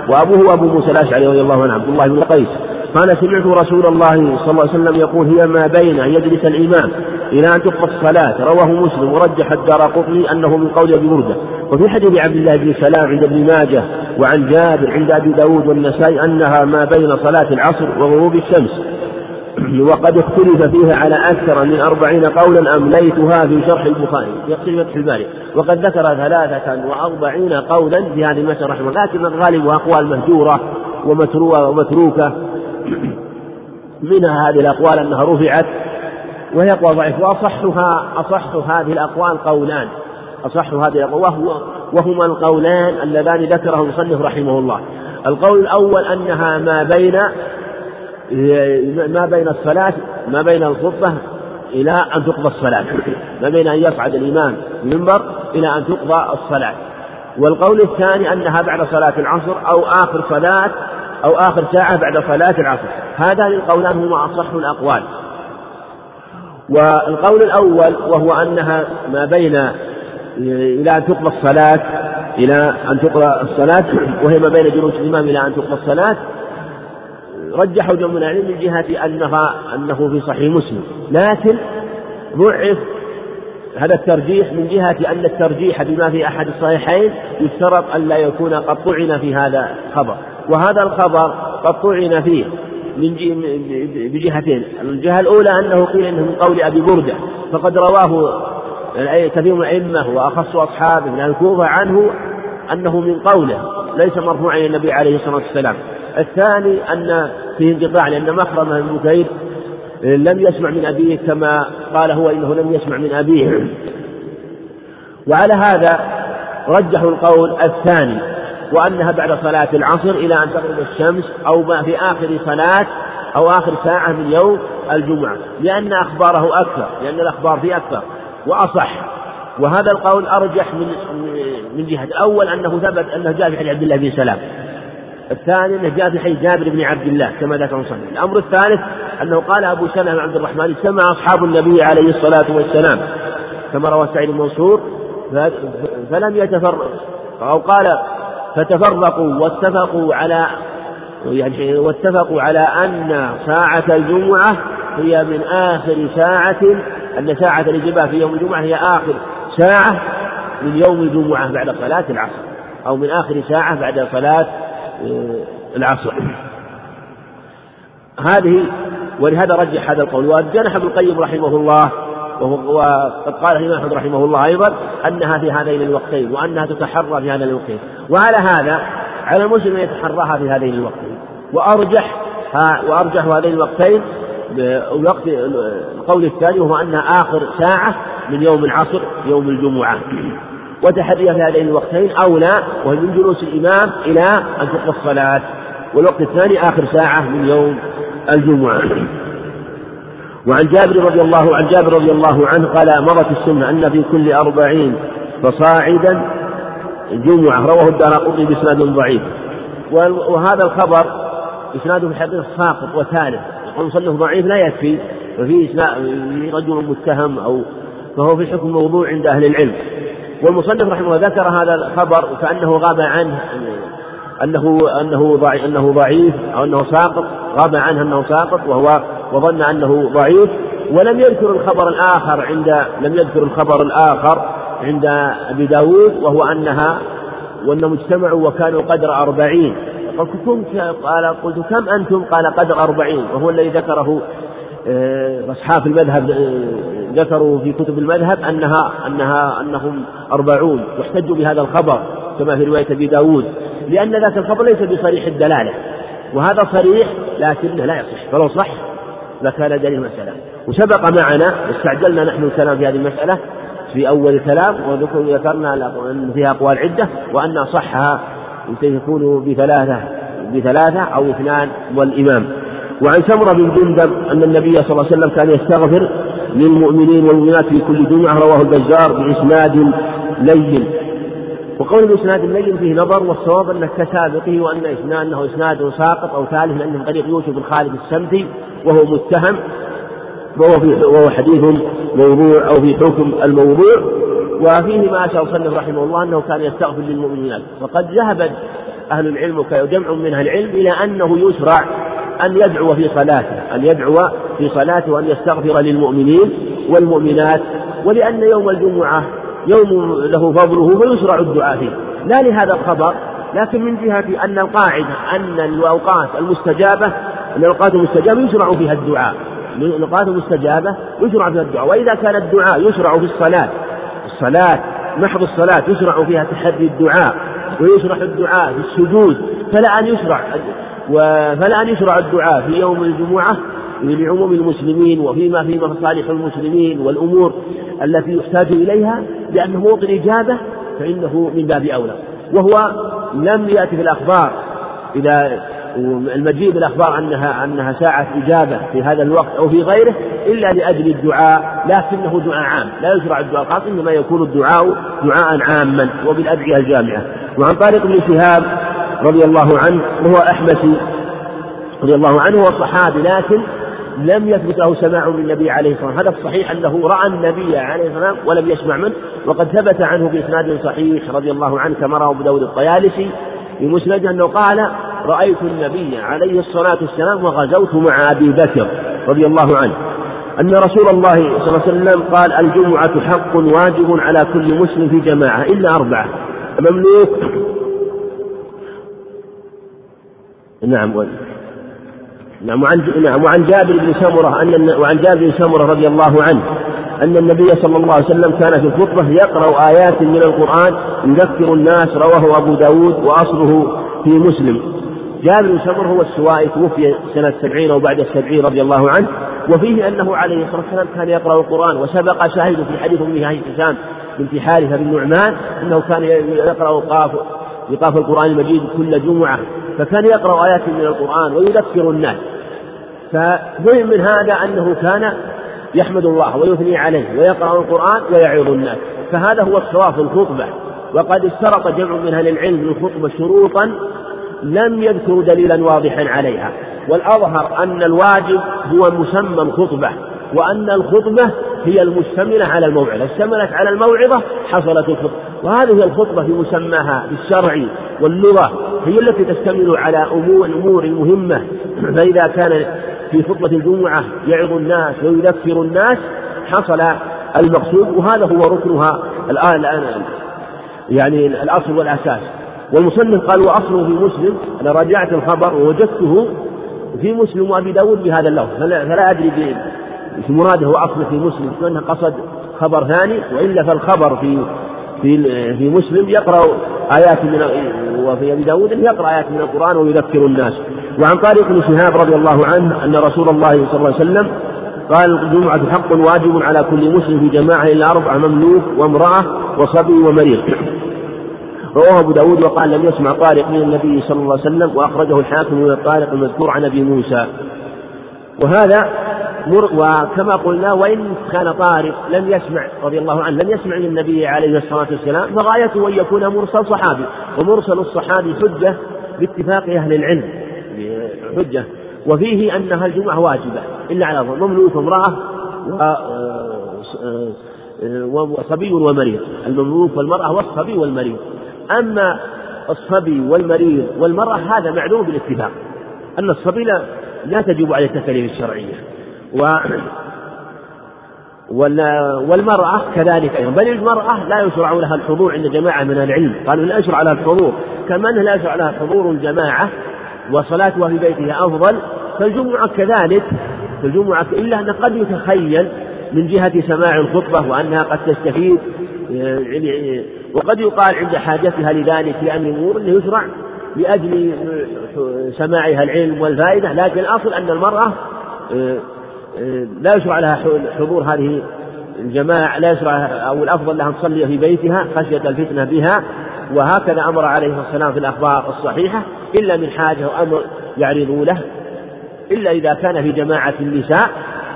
وأبوه أبو موسى الأشعري رضي الله عنه عبد الله بن قيس. قال سمعت رسول الله صلى الله عليه وسلم يقول هي ما بين أن يجلس الإمام إلى أن تقضى الصلاة. رواه مسلم ورجح الدار قطني أنه من قول أبي بردة. وفي حديث عبد الله بن سلام عند ابن ماجه وعن جابر عند أبي داود والنسائي أنها ما بين صلاة العصر وغروب الشمس. وقد اختلف فيها على أكثر من أربعين قولا أمليتها في شرح البخاري في فتح الباري. وقد ذكر ثلاثة وأربعين قولا في هذه المسألة رحمه لكن الغالب أقوال مهجورة ومتروكة منها هذه الأقوال أنها رفعت وهي أقوال ضعيفة وأصحها أصح هذه الأقوال قولان. أصح هذه الأقوال وهو وهما القولان اللذان ذكره المصنف رحمه الله. القول الأول أنها ما بين ما بين الصلاة ما بين الخطبة إلى أن تقضى الصلاة. ما بين أن يصعد الإمام المنبر إلى أن تقضى الصلاة. والقول الثاني أنها بعد صلاة العصر أو آخر صلاة أو آخر ساعة بعد صلاة العصر. هذان القولان هما أصح الأقوال. والقول الأول وهو أنها ما بين إلى أن تقضى الصلاة إلى أن تقرأ الصلاة وهي ما بين جلوس الإمام إلى أن تقرأ الصلاة. رجحوا جمع من العلم من جهة أنها أنه في صحيح مسلم. لكن ضعف هذا الترجيح من جهة أن الترجيح بما في أحد الصحيحين يشترط أن لا يكون قد طعن في هذا الخبر. وهذا الخبر قد طعن فيه من بجهتين. الجهة الأولى أنه قيل إنه من قول أبي بردة فقد رواه كثير من الأئمة وأخص أصحابه من الكوفة عنه أنه من قوله ليس مرفوعا إلى النبي عليه الصلاة والسلام. الثاني أن فيه انقطاع لأن مخرمة بن كيد لم يسمع من أبيه كما قال هو إنه لم يسمع من أبيه. وعلى هذا رجحوا القول الثاني. وأنها بعد صلاة العصر إلى أن تغرب الشمس أو ما في آخر صلاة أو آخر ساعة من يوم الجمعة لأن أخباره أكثر لأن الأخبار فيه أكثر وأصح. وهذا القول أرجح من من جهة الأول أنه ثبت أنه جاء في حديث عبد الله بن سلام. الثاني أنه جاء في حديث جابر بن عبد الله كما ذكر المصنف الأمر الثالث أنه قال أبو سلمة عبد الرحمن اجتمع أصحاب النبي عليه الصلاة والسلام كما روى سعيد المنصور فلم يتفرق. أو قال فتفرقوا واتفقوا على يعني واتفقوا على أن ساعة الجمعة هي من آخر ساعة أن ساعة الإجابة في يوم الجمعة هي آخر ساعة من يوم الجمعة بعد صلاة العصر أو من آخر ساعة بعد صلاة آه، العصر. هذه ولهذا رجح هذا القول. وجنح ابن القيم رحمه الله وقد قال الإمام أحمد رحمه الله أيضا أنها في هذين الوقتين وأنها تتحرى في هذين الوقتين. وعلى هذا على المسلم أن يتحراها في هذين الوقتين. وأرجح وأرجح هذين الوقتين وقت القول الثاني وهو أنها آخر ساعة من يوم العصر يوم الجمعة. وتحريها في هذين الوقتين أولى وهي من جلوس الإمام إلى أن تقضى الصلاة. والوقت الثاني آخر ساعة من يوم الجمعة. وعن جابر رضي الله عن جابر رضي الله عنه قال مضت السنة أن في كل أربعين فصاعدا جمعة. رواه الدار قطني بإسناد ضعيف. وهذا الخبر إسناده في الحقيقة ساقط وثالث يقول المصنف ضعيف لا يكفي. وفيه رجل متهم أو فهو في حكم موضوع عند أهل العلم. والمصنف رحمه الله ذكر هذا الخبر كأنه غاب عنه أنه أنه أنه ضعيف أو أنه ساقط. غاب عنه أنه ساقط وهو وظن أنه ضعيف ولم يذكر الخبر الآخر عند لم يذكر الخبر الآخر عند أبي داود وهو أنها وأنهم اجتمعوا وكانوا قدر أربعين. قلت قال قلت كم أنتم؟ قال قدر أربعين. وهو الذي ذكره آه، أصحاب المذهب آه، ذكروا في كتب المذهب أنها أنها أنهم أربعون. واحتجوا بهذا الخبر كما في رواية أبي داود. لأن ذاك الخبر ليس بصريح الدلالة. وهذا صريح لكنه لا يصح. فلو صح لكان دليل المسألة. وسبق معنا واستعجلنا نحن الكلام في هذه المسألة في أول الكلام وذكرنا أن فيها أقوال عدة وأن صحها يكون بثلاثة بثلاثة أو اثنان والإمام. وعن سمرة بن جندب أن النبي صلى الله عليه وسلم كان يستغفر للمؤمنين والمؤمنات في كل جمعة رواه البزار بإسناد لين. وقول بإسناد اللين فيه نظر والصواب أنه كسابقه وأن إسناد أنه إسناد ساقط أو ثالث لأنه من طريق يوسف بن خالد السمتي وهو متهم وهو, في وهو حديث موضوع أو في حكم الموضوع وفيه ما أشار صنف رحمه الله أنه كان يستغفر للمؤمنات. وقد ذهب أهل العلم وجمع من أهل العلم إلى أنه يشرع أن يدعو في صلاته أن يدعو في صلاته وأن يستغفر للمؤمنين والمؤمنات ولأن يوم الجمعة يوم له فضله فيشرع الدعاء فيه. لا لهذا الخبر لكن من جهة أن القاعدة أن الأوقات المستجابة الأوقات المستجابة يشرع فيها الدعاء. الأوقات المستجابة يشرع فيها الدعاء. وإذا كان الدعاء يشرع في الصلاة الصلاة محض الصلاة يشرع فيها تحدي الدعاء ويشرع الدعاء في السجود فلا أن يشرع فلا أن يشرع الدعاء في يوم الجمعة لعموم المسلمين وفيما في مصالح المسلمين والأمور التي يحتاج إليها لأنه موطن إجابة فإنه من باب أولى. وهو لم يأتي في الأخبار إذا المجيء بالأخبار أنها أنها ساعة إجابة في هذا الوقت أو في غيره إلا لأجل الدعاء لكنه دعاء عام لا يشرع الدعاء الخاص إنما يكون الدعاء دعاء عاما وبالأدعية الجامعة. وعن طارق بن شهاب رضي الله عنه وهو أحمسي رضي الله عنه هو صحابي لكن لم يثبت له سماع من النبي عليه الصلاة والسلام. هذا الصحيح أنه رأى النبي عليه الصلاة والسلام ولم يسمع منه وقد ثبت عنه بإسناد صحيح رضي الله عنه كما رواه أبو داود الطيالسي في مسند أنه قال رأيت النبي عليه الصلاة والسلام وغزوت مع أبي بكر رضي الله عنه. أن رسول الله صلى الله عليه وسلم قال الجمعة حق واجب على كل مسلم في جماعة إلا أربعة. مملوك نعم نعم وعن نعم وعن جابر بن سمرة أن وعن جابر بن سمرة رضي الله عنه. أن النبي صلى الله عليه وسلم كان في الخطبة يقرأ آيات من القرآن يذكر الناس رواه أبو داود وأصله في مسلم. جابر بن سمرة هو السوائي توفي سنة سبعين أو بعد السبعين رضي الله عنه. وفيه أنه عليه الصلاة والسلام كان يقرأ القرآن وسبق شاهد في حديث أمه هشام بنت حارثة بن نعمان أنه كان يقرأ قاف بقاف القرآن المجيد كل جمعة فكان يقرأ آيات من القرآن ويذكر الناس. ففهم من هذا أنه كان يحمد الله ويثني عليه ويقرأ القرآن ويعظ الناس. فهذا هو الصواب في الخطبة. وقد اشترط جمع من أهل العلم للخطبة شروطا لم يذكروا دليلا واضحا عليها. والأظهر أن الواجب هو مسمى الخطبة وأن الخطبة هي المشتملة على الموعظة. اشتملت على الموعظة حصلت الخطبة. وهذه الخطبة في مسماها بالشرع واللغة هي التي تشتمل على أمور أمور مهمة فإذا كان في خطبة الجمعة يعظ الناس ويذكر الناس حصل المقصود وهذا هو ركنها الآن الآن. يعني الأصل والأساس. والمصنف قال وأصله في مسلم. أنا راجعت الخبر ووجدته في مسلم وأبي داود بهذا اللفظ. فلا, أدري في مراده هو أصله في مسلم. كأنه قصد خبر ثاني؟ وإلا فالخبر في في في مسلم يقرأ آيات من وفي أبي داود يقرأ آيات من القرآن ويذكر الناس. وعن طارق بن شهاب رضي الله عنه أن رسول الله صلى الله عليه وسلم قال الجمعة حق واجب على كل مسلم في جماعة إلا أربعة مملوك وامرأة وصبي ومريض. رواه أبو داود وقال لم يسمع طارق من النبي صلى الله عليه وسلم وأخرجه الحاكم من الطارق المذكور عن أبي موسى. وهذا مر وكما قلنا وإن كان طارق لم يسمع رضي الله عنه لم يسمع من النبي عليه الصلاة والسلام فغايته أن يكون مرسل صحابي. ومرسل الصحابي حجة باتفاق أهل العلم حجة. وفيه أنها الجمعة واجبة إلا على مملوك امرأة وصبي ومريض. المملوك والمرأة والصبي والمريض. أما الصبي والمريض والمرأة هذا معلوم بالاتفاق. أن الصبي لا, لا تجب عليه التكاليف الشرعية. و والمرأة كذلك أيضا. بل المرأة لا يشرع لها الحضور عند جماعة من العلم. قالوا لا يشرع لها الحضور. كما أنه لا يشرع لها حضور الجماعة وصلاتها في بيتها أفضل فالجمعة كذلك فالجمعة إلا أن قد يتخيل من جهة سماع الخطبة وأنها قد تستفيد يعني وقد يقال عند حاجتها لذلك لأمر أمور أنه يشرع لأجل سماعها العلم والفائدة. لكن الأصل أن المرأة لا يشرع لها حضور هذه الجماعة لا يشرع أو الأفضل لها أن تصلي في بيتها خشية الفتنة بها وهكذا أمر عليه الصلاة والسلام في الأخبار الصحيحة إلا من حاجة وأمر يعرضوا له. إلا إذا كان في جماعة النساء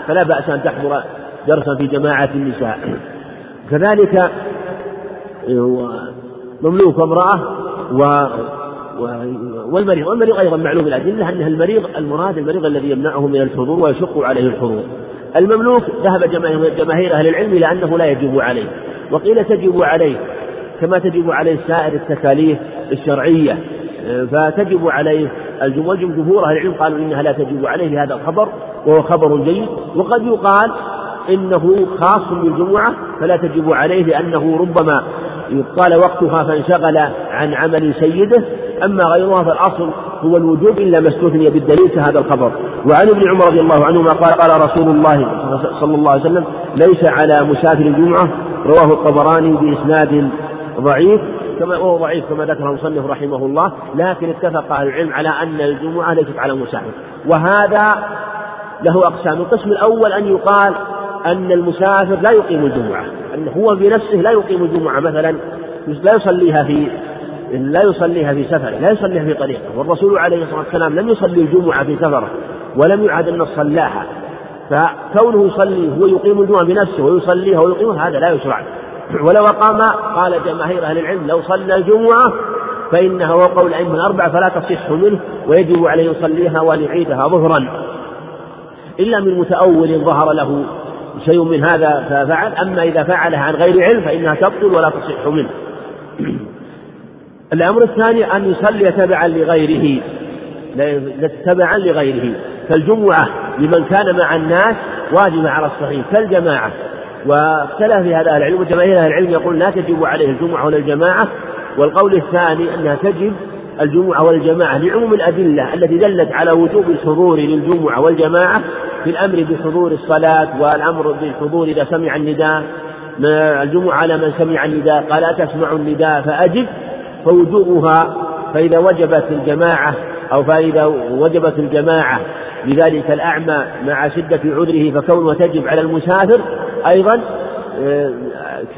فلا بأس أن تحضر درسا في جماعة النساء. كذلك مملوك امرأة و والمريض والمريض أيضا معلوم الأدلة أنه المريض المراد المريض الذي يمنعه من الحضور ويشق عليه الحضور. المملوك ذهب جماهير أهل العلم إلى أنه لا يجب عليه. وقيل تجب عليه كما تجب عليه سائر التكاليف الشرعية. فتجب عليه جمهور أهل العلم قالوا إنها لا تجب عليه هذا الخبر وهو خبر جيد. وقد يقال إنه خاص بالجمعة فلا تجب عليه لأنه ربما قال وقتها فانشغل عن عمل سيده. أما غيرها فالأصل هو الوجوب إلا ما استثني بالدليل كهذا الخبر. وعن ابن عمر رضي الله عنهما قال قال رسول الله صلى الله عليه وسلم ليس على مسافر الجمعة. رواه الطبراني بإسناد ضعيف كما وهو ضعيف كما ذكر المصنف رحمه الله لكن اتفق أهل العلم على أن الجمعة ليست على المسافر وهذا له أقسام. القسم الأول أن يقال أن المسافر لا يقيم الجمعة أن هو بنفسه لا يقيم الجمعة مثلا لا يصليها في لا يصليها في سفره لا يصليها في طريقه. والرسول عليه الصلاة والسلام لم يصلي الجمعة في سفره ولم يعهد أن صلاها. فكونه يصلي هو يقيم الجمعة بنفسه ويصليها ويقيمها هذا لا يشرع. ولو أقام قال جماهير أهل العلم لو صلى الجمعة فإنها هو قول الأئمة الأربعة فلا تصح منه ويجب عليه يصليها وأن يعيدها ظهرا. إلا من متأول ظهر له شيء من هذا ففعل أما إذا فعلها عن غير علم فإنها تبطل ولا تصح منه. الأمر الثاني أن يصلي تبعا لغيره تبعا لغيره. فالجمعة لمن كان مع الناس واجبة على الصحيح. كالجماعة واختلف في هذا العلم وجماهير أهل العلم يقول لا تجب عليه الجمعة ولا الجماعة. والقول الثاني أنها تجب الجمعة والجماعة لعموم الأدلة التي دلت على وجوب الحضور للجمعة والجماعة في الأمر بحضور الصلاة والأمر بالحضور إذا سمع النداء. الجمعة على من سمع النداء قال أتسمع النداء فأجب فوجوبها فإذا وجبت الجماعة أو فإذا وجبت الجماعة لذلك الأعمى مع شدة عذره فكونه تجب على المسافر أيضا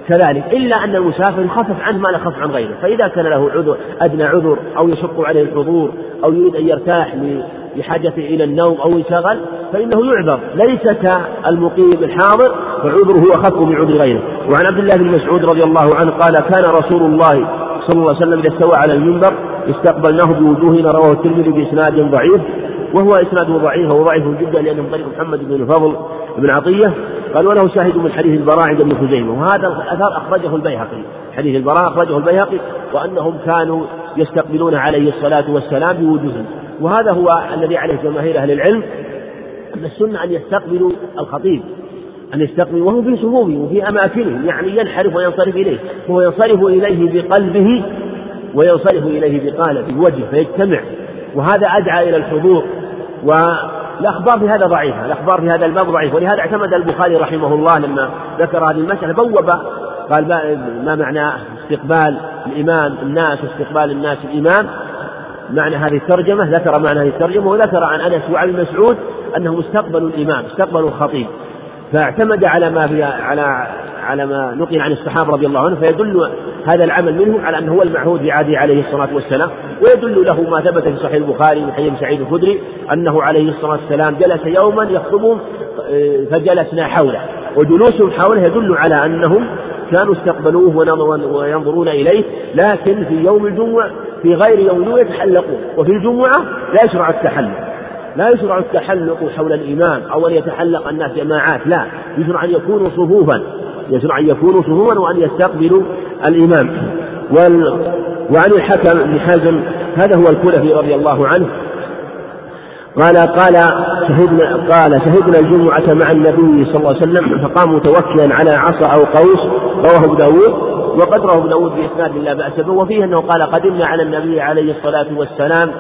كذلك. إلا أن المسافر يخفف عنه ما لا يخفف عن غيره. فإذا كان له عذر أدنى عذر أو يشق عليه الحضور أو يريد أن يرتاح لحاجته إلى النوم أو ينشغل فإنه يعذر. ليس كالمقيم الحاضر فعذره أخف من عذر غيره. وعن عبد الله بن مسعود رضي الله عنه قال كان رسول الله صلى الله عليه وسلم إذا استوى على المنبر استقبلناه بوجوهنا رواه الترمذي بإسناد ضعيف وهو إسناده ضعيف وهو ضعيف جدا لأنه من طريق محمد بن الفضل بن عطية قال وله شاهد من حديث البراء عند ابن خزيمة وهذا الأثر أخرجه البيهقي حديث البراء أخرجه البيهقي وأنهم كانوا يستقبلون عليه الصلاة والسلام بوجوههم وهذا هو الذي عليه جماهير أهل العلم أن السنة أن يستقبلوا الخطيب أن يستقبلوا وهو في صفوفه وفي أماكنه يعني ينحرف وينصرف إليه وهو ينصرف إليه بقلبه وينصرف إليه بقالب بوجهه فيجتمع وهذا أدعى إلى الحضور والأخبار في هذا ضعيفة الأخبار في هذا الباب ضعيفة ولهذا اعتمد البخاري رحمه الله لما ذكر هذه المسألة بوب قال ما معنى استقبال الإمام الناس واستقبال الناس الإمام؟ معنى هذه الترجمة ذكر معنى هذه الترجمة وذكر عن أنس وعن مسعود أنهم استقبلوا الإمام استقبلوا الخطيب. فاعتمد على ما في على على ما نقل عن الصحابة رضي الله عنهم فيدل هذا العمل منه على أنه هو المعهود بعهده عليه الصلاة والسلام ويدل له ما ثبت في صحيح البخاري من حديث سعيد الخدري أنه عليه الصلاة والسلام جلس يوما يخطبهم فجلسنا حوله وجلوسهم حوله يدل على أنهم كانوا استقبلوه وينظرون إليه لكن في يوم الجمعة في غير يوم الجمعة يتحلقون وفي الجمعة لا يشرع التحلق. لا يشرع التحلق حول الإمام أو أن يتحلق الناس جماعات لا. يشرع أن يكونوا صفوفا. يشرع أن يكونوا صفوفا وأن يستقبلوا الإمام وال... وعن الحكم بن حزم هذا هو الكلفي رضي الله عنه. قال قال شهدنا قال شهدنا الجمعة مع النبي صلى الله عليه وسلم فقام متوكلا على عصا أو قوس. رواه أبو داود. وقد رواه أبو داود بإسناد لا بأس به وفيه أنه قال قدمنا على النبي عليه الصلاة والسلام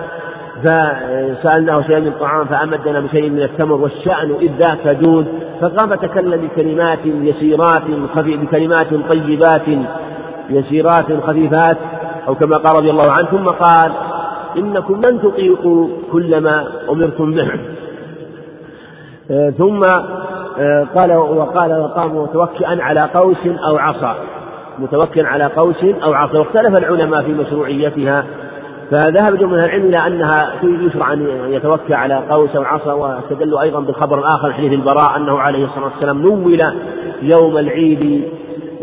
فسألناه شيئا من الطعام فأمدنا بشيء من التمر والشأن إذ ذاك دون فقام تكلم بكلمات يسيرات خفي بكلمات طيبات يسيرات خفيفات أو كما قال رضي الله عنه ثم قال إنكم لن تطيقوا كل ما أمرتم به. ثم قال وقال وقام متوكئا على قوس أو عصا. متوكئا على قوس أو عصا. واختلف العلماء في مشروعيتها. فذهب جمهور العلم إلى أنها يشرع أن يتوكى على قوس أو عصا واستدلوا أيضا بالخبر الآخر حديث البراء أنه عليه الصلاة والسلام نول يوم العيد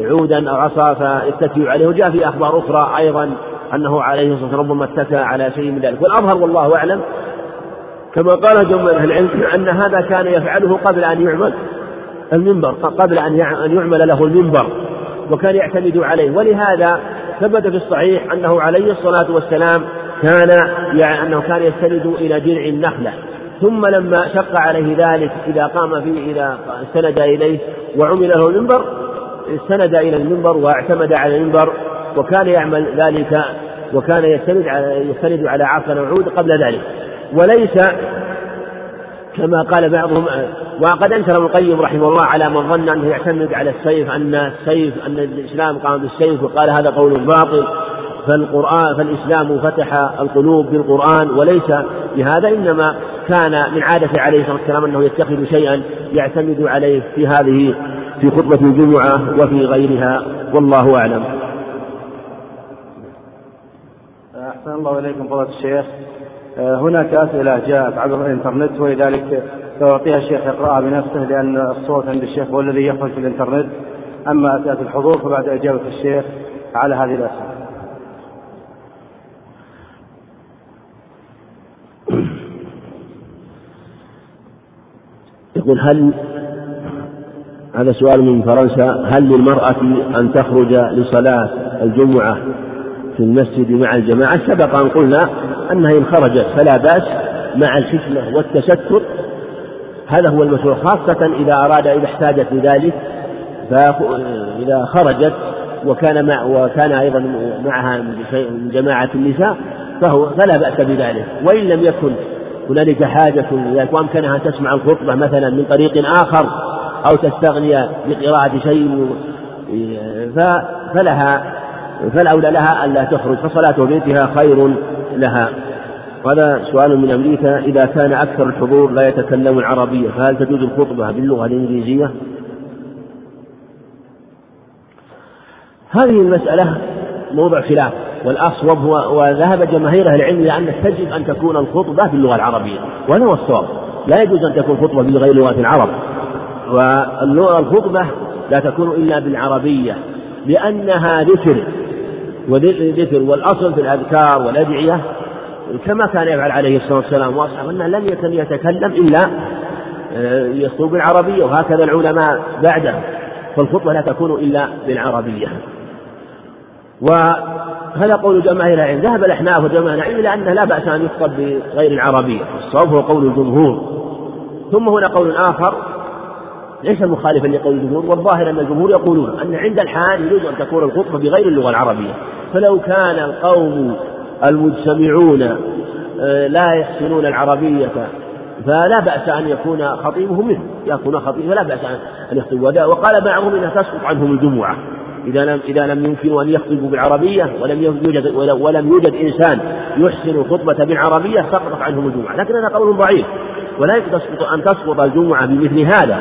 عودا أو عصا فيتكئ عليه. وجاء في أخبار أخرى أيضا أنه عليه الصلاة والسلام ربما اتكى على شيء من ذلك. والأظهر والله أعلم كما قال جمهور أهل العلم أن هذا كان يفعله قبل أن يعمل المنبر قبل أن يعمل له المنبر وكان يعتمد عليه. ولهذا ثبت في الصحيح أنه عليه الصلاة والسلام كان يعني أنه كان يستند إلى جذع النخلة. ثم لما شق عليه ذلك إذا قام فيه إذا استند إليه وعمل له المنبر استند إلى المنبر واعتمد على المنبر وكان يعمل ذلك وكان يستند على يستند على عصا وعود قبل ذلك. وليس كما قال بعضهم وقد أنكر ابن القيم رحمه الله على من ظن أنه يعتمد على السيف أن السيف أن الإسلام قام بالسيف وقال هذا قول باطل. فالقرآن فالإسلام فتح القلوب بالقرآن وليس بهذا إنما كان من عادة عليه الصلاة والسلام أنه يتخذ شيئا يعتمد عليه في هذه في خطبة الجمعة وفي غيرها. والله أعلم. أحسن الله إليكم فضيلة الشيخ. هناك أسئلة جاءت عبر الإنترنت ولذلك سأعطيها الشيخ يقرأها بنفسه لأن الصوت عند الشيخ هو الذي يخرج في الإنترنت. أما أسئلة الحضور فبعد إجابة الشيخ على هذه الأسئلة. يقول هل هذا سؤال من فرنسا هل للمرأة أن تخرج لصلاة الجمعة في المسجد مع الجماعة سبق أن قلنا أنها إن خرجت فلا بأس مع الحكمة والتستر. هذا هو المشروع خاصة إذا أراد إذا احتاجت لذلك فإذا خرجت وكان مع وكان أيضا معها من جماعة النساء فهو فلا بأس بذلك. وإن لم يكن هنالك حاجة لذلك وأمكنها تسمع الخطبة مثلا من طريق آخر أو تستغني بقراءة شيء فلها فالأولى لها ألا تخرج فصلاة بيتها خير لها. وهذا سؤال من أمريكا إذا كان أكثر الحضور لا يتكلم العربية فهل تجوز الخطبة باللغة الإنجليزية؟ هذه المسألة موضع خلاف والأصوب هو وذهب جماهير أهل العلم إلى أن تجب أن تكون الخطبة باللغة العربية وهذا هو الصواب. لا يجوز أن تكون خطبة بغير لغة العرب. والخطبة لا تكون إلا بالعربية لأنها ذكر وذكر والأصل في الأذكار والأدعية كما كان يفعل عليه الصلاة والسلام وأصحابه أنه لم يكن يتكلم إلا آه، يخطب بالعربية وهكذا العلماء بعده. فالخطبة لا تكون إلا بالعربية. وهذا قول جماهير العلم ذهب الأحناف وجماهير العلم إلى أنه لا بأس أن يخطب بغير العربية. الصواب هو قول الجمهور. ثم هنا قول آخر. ليس مخالفا لقول الجمهور والظاهر أن الجمهور يقولون أن عند الحال يجوز أن تكون الخطبة بغير اللغة العربية. فلو كان القوم المجتمعون آه، لا يحسنون العربية فلا بأس أن يكون خطيبهم منه يكون خطيبا فلا بأس أن يخطب وقال بعضهم إنها تسقط عنهم الجمعة إذا لم إذا لم يمكنوا أن يخطبوا بالعربية ولم يوجد ولم يوجد إنسان يحسن الخطبة بالعربية سقطت عنهم الجمعة، لكن هذا قول ضعيف. ولا تسقط أن تسقط الجمعة بمثل هذا.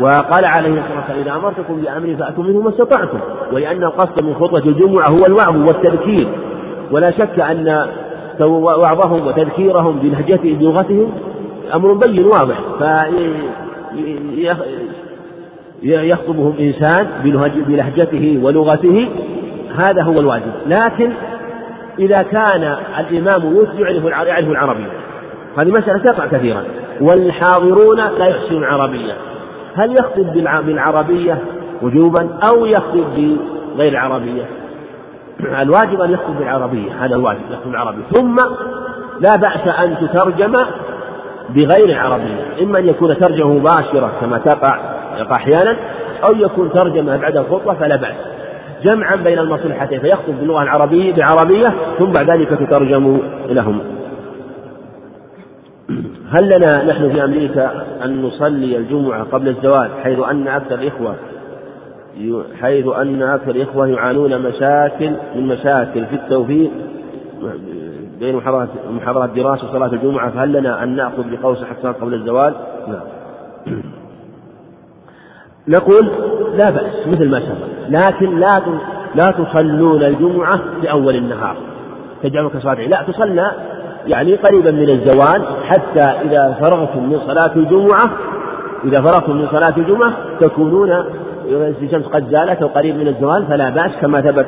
وقال عليه الصلاة والسلام إذا أمرتكم بأمر فأتوا منه ما استطعتم ولأن القصد من خطبة الجمعة هو الوعظ والتذكير. ولا شك أن وعظهم وتذكيرهم بلهجته بلغتهم أمر بين واضح يخطبهم إنسان بلهجته ولغته هذا هو الواجب. لكن إذا كان الإمام يعرف العربية هذه مسألة تقع كثيرا والحاضرون لا يحسنون العربية. هل يخطب بالعربية وجوبا أو يخطب بغير العربية؟ الواجب أن يخطب بالعربية هذا الواجب يخطب بالعربية. ثم لا بأس أن تترجم بغير العربية. إما أن يكون ترجمة مباشرة كما تقع أحيانا أو يكون ترجمة بعد الخطبة فلا بأس. جمعا بين المصلحتين فيخطب باللغة العربية بعربية ثم بعد ذلك تترجم لهم. هل لنا نحن في أمريكا أن نصلي الجمعة قبل الزواج حيث أن أكثر الإخوة حيث أن أكثر الإخوة يعانون مشاكل من مشاكل في التوفيق بين محاضرات محاضرات دراسة وصلاة الجمعة فهل لنا أن نأخذ بقول صحة قبل الزوال؟ نعم. نقول لا بأس مثل ما سبق لكن لا لا تصلون الجمعة في أول النهار تجعلون كصلاة لا تصلى يعني قريبا من الزوال حتى إذا فرغتم من صلاة الجمعة إذا فرغتم من صلاة الجمعة تكونون الشمس قد زالت أو قريب من الزوال فلا بأس كما ثبت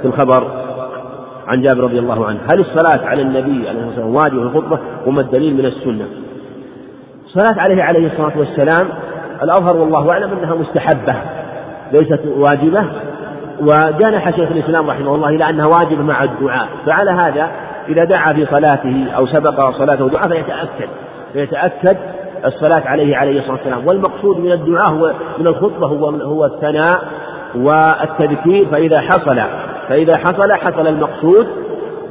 في الخبر عن جابر رضي الله عنه. هل الصلاة على النبي عليه الصلاة والسلام واجب في الخطبة وما الدليل من السنة؟ الصلاة عليه عليه الصلاة والسلام الأظهر والله أعلم أنها مستحبة ليست واجبة وجانح شيخ الإسلام رحمه الله إلى أنها واجبة مع الدعاء فعلى هذا إذا دعا في صلاته أو سبق صلاته دعاء فيتأكد فيتأكد الصلاة عليه عليه الصلاة والسلام. والمقصود من الدعاء هو من الخطبة هو هو الثناء والتذكير. فإذا حصل فإذا حصل حصل المقصود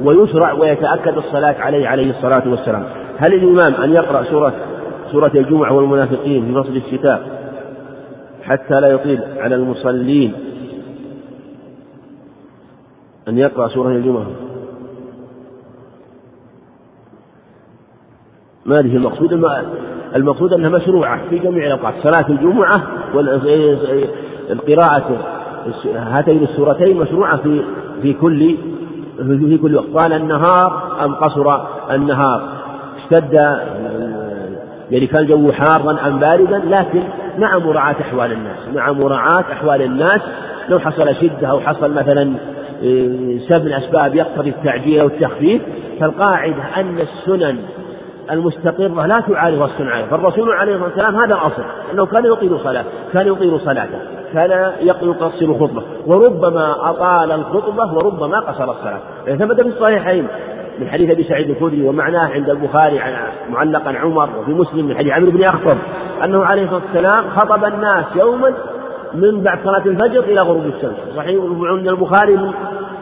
ويشرع ويتأكد الصلاة عليه عليه الصلاة والسلام. هل الإمام أن يقرأ سورة سورة الجمعة والمنافقين في فصل الشتاء حتى لا يطيل على المصلين؟ أن يقرأ سورة الجمعة. ما هذه المقصود المقصود أنها مشروعة في جميع الأوقات صلاة الجمعة والقراءة هاتين السورتين مشروعة في في كل في كل وقت. طال النهار أم قصر النهار. اشتد يعني كان الجو حارا أم باردا لكن مع مراعاة أحوال الناس مع مراعاة أحوال الناس. لو حصل شدة أو حصل مثلا سبب من أسباب يقتضي التعجيل أو التخفيف فالقاعدة أن السنن المستقرة لا تعارض الصنعة فالرسول عليه الصلاة والسلام هذا الأصل أنه كان يطيل صلاة كان يطيل صلاته كان يقصر خطبة وربما أطال الخطبة وربما قصر الصلاة. ثبت في الصحيحين من حديث أبي سعيد الخدري ومعناه عند البخاري معلقا عمر وفي مسلم من حديث عمرو بن اخطب أنه عليه الصلاة والسلام خطب الناس يوما من بعد صلاة الفجر إلى غروب الشمس، صحيح عند البخاري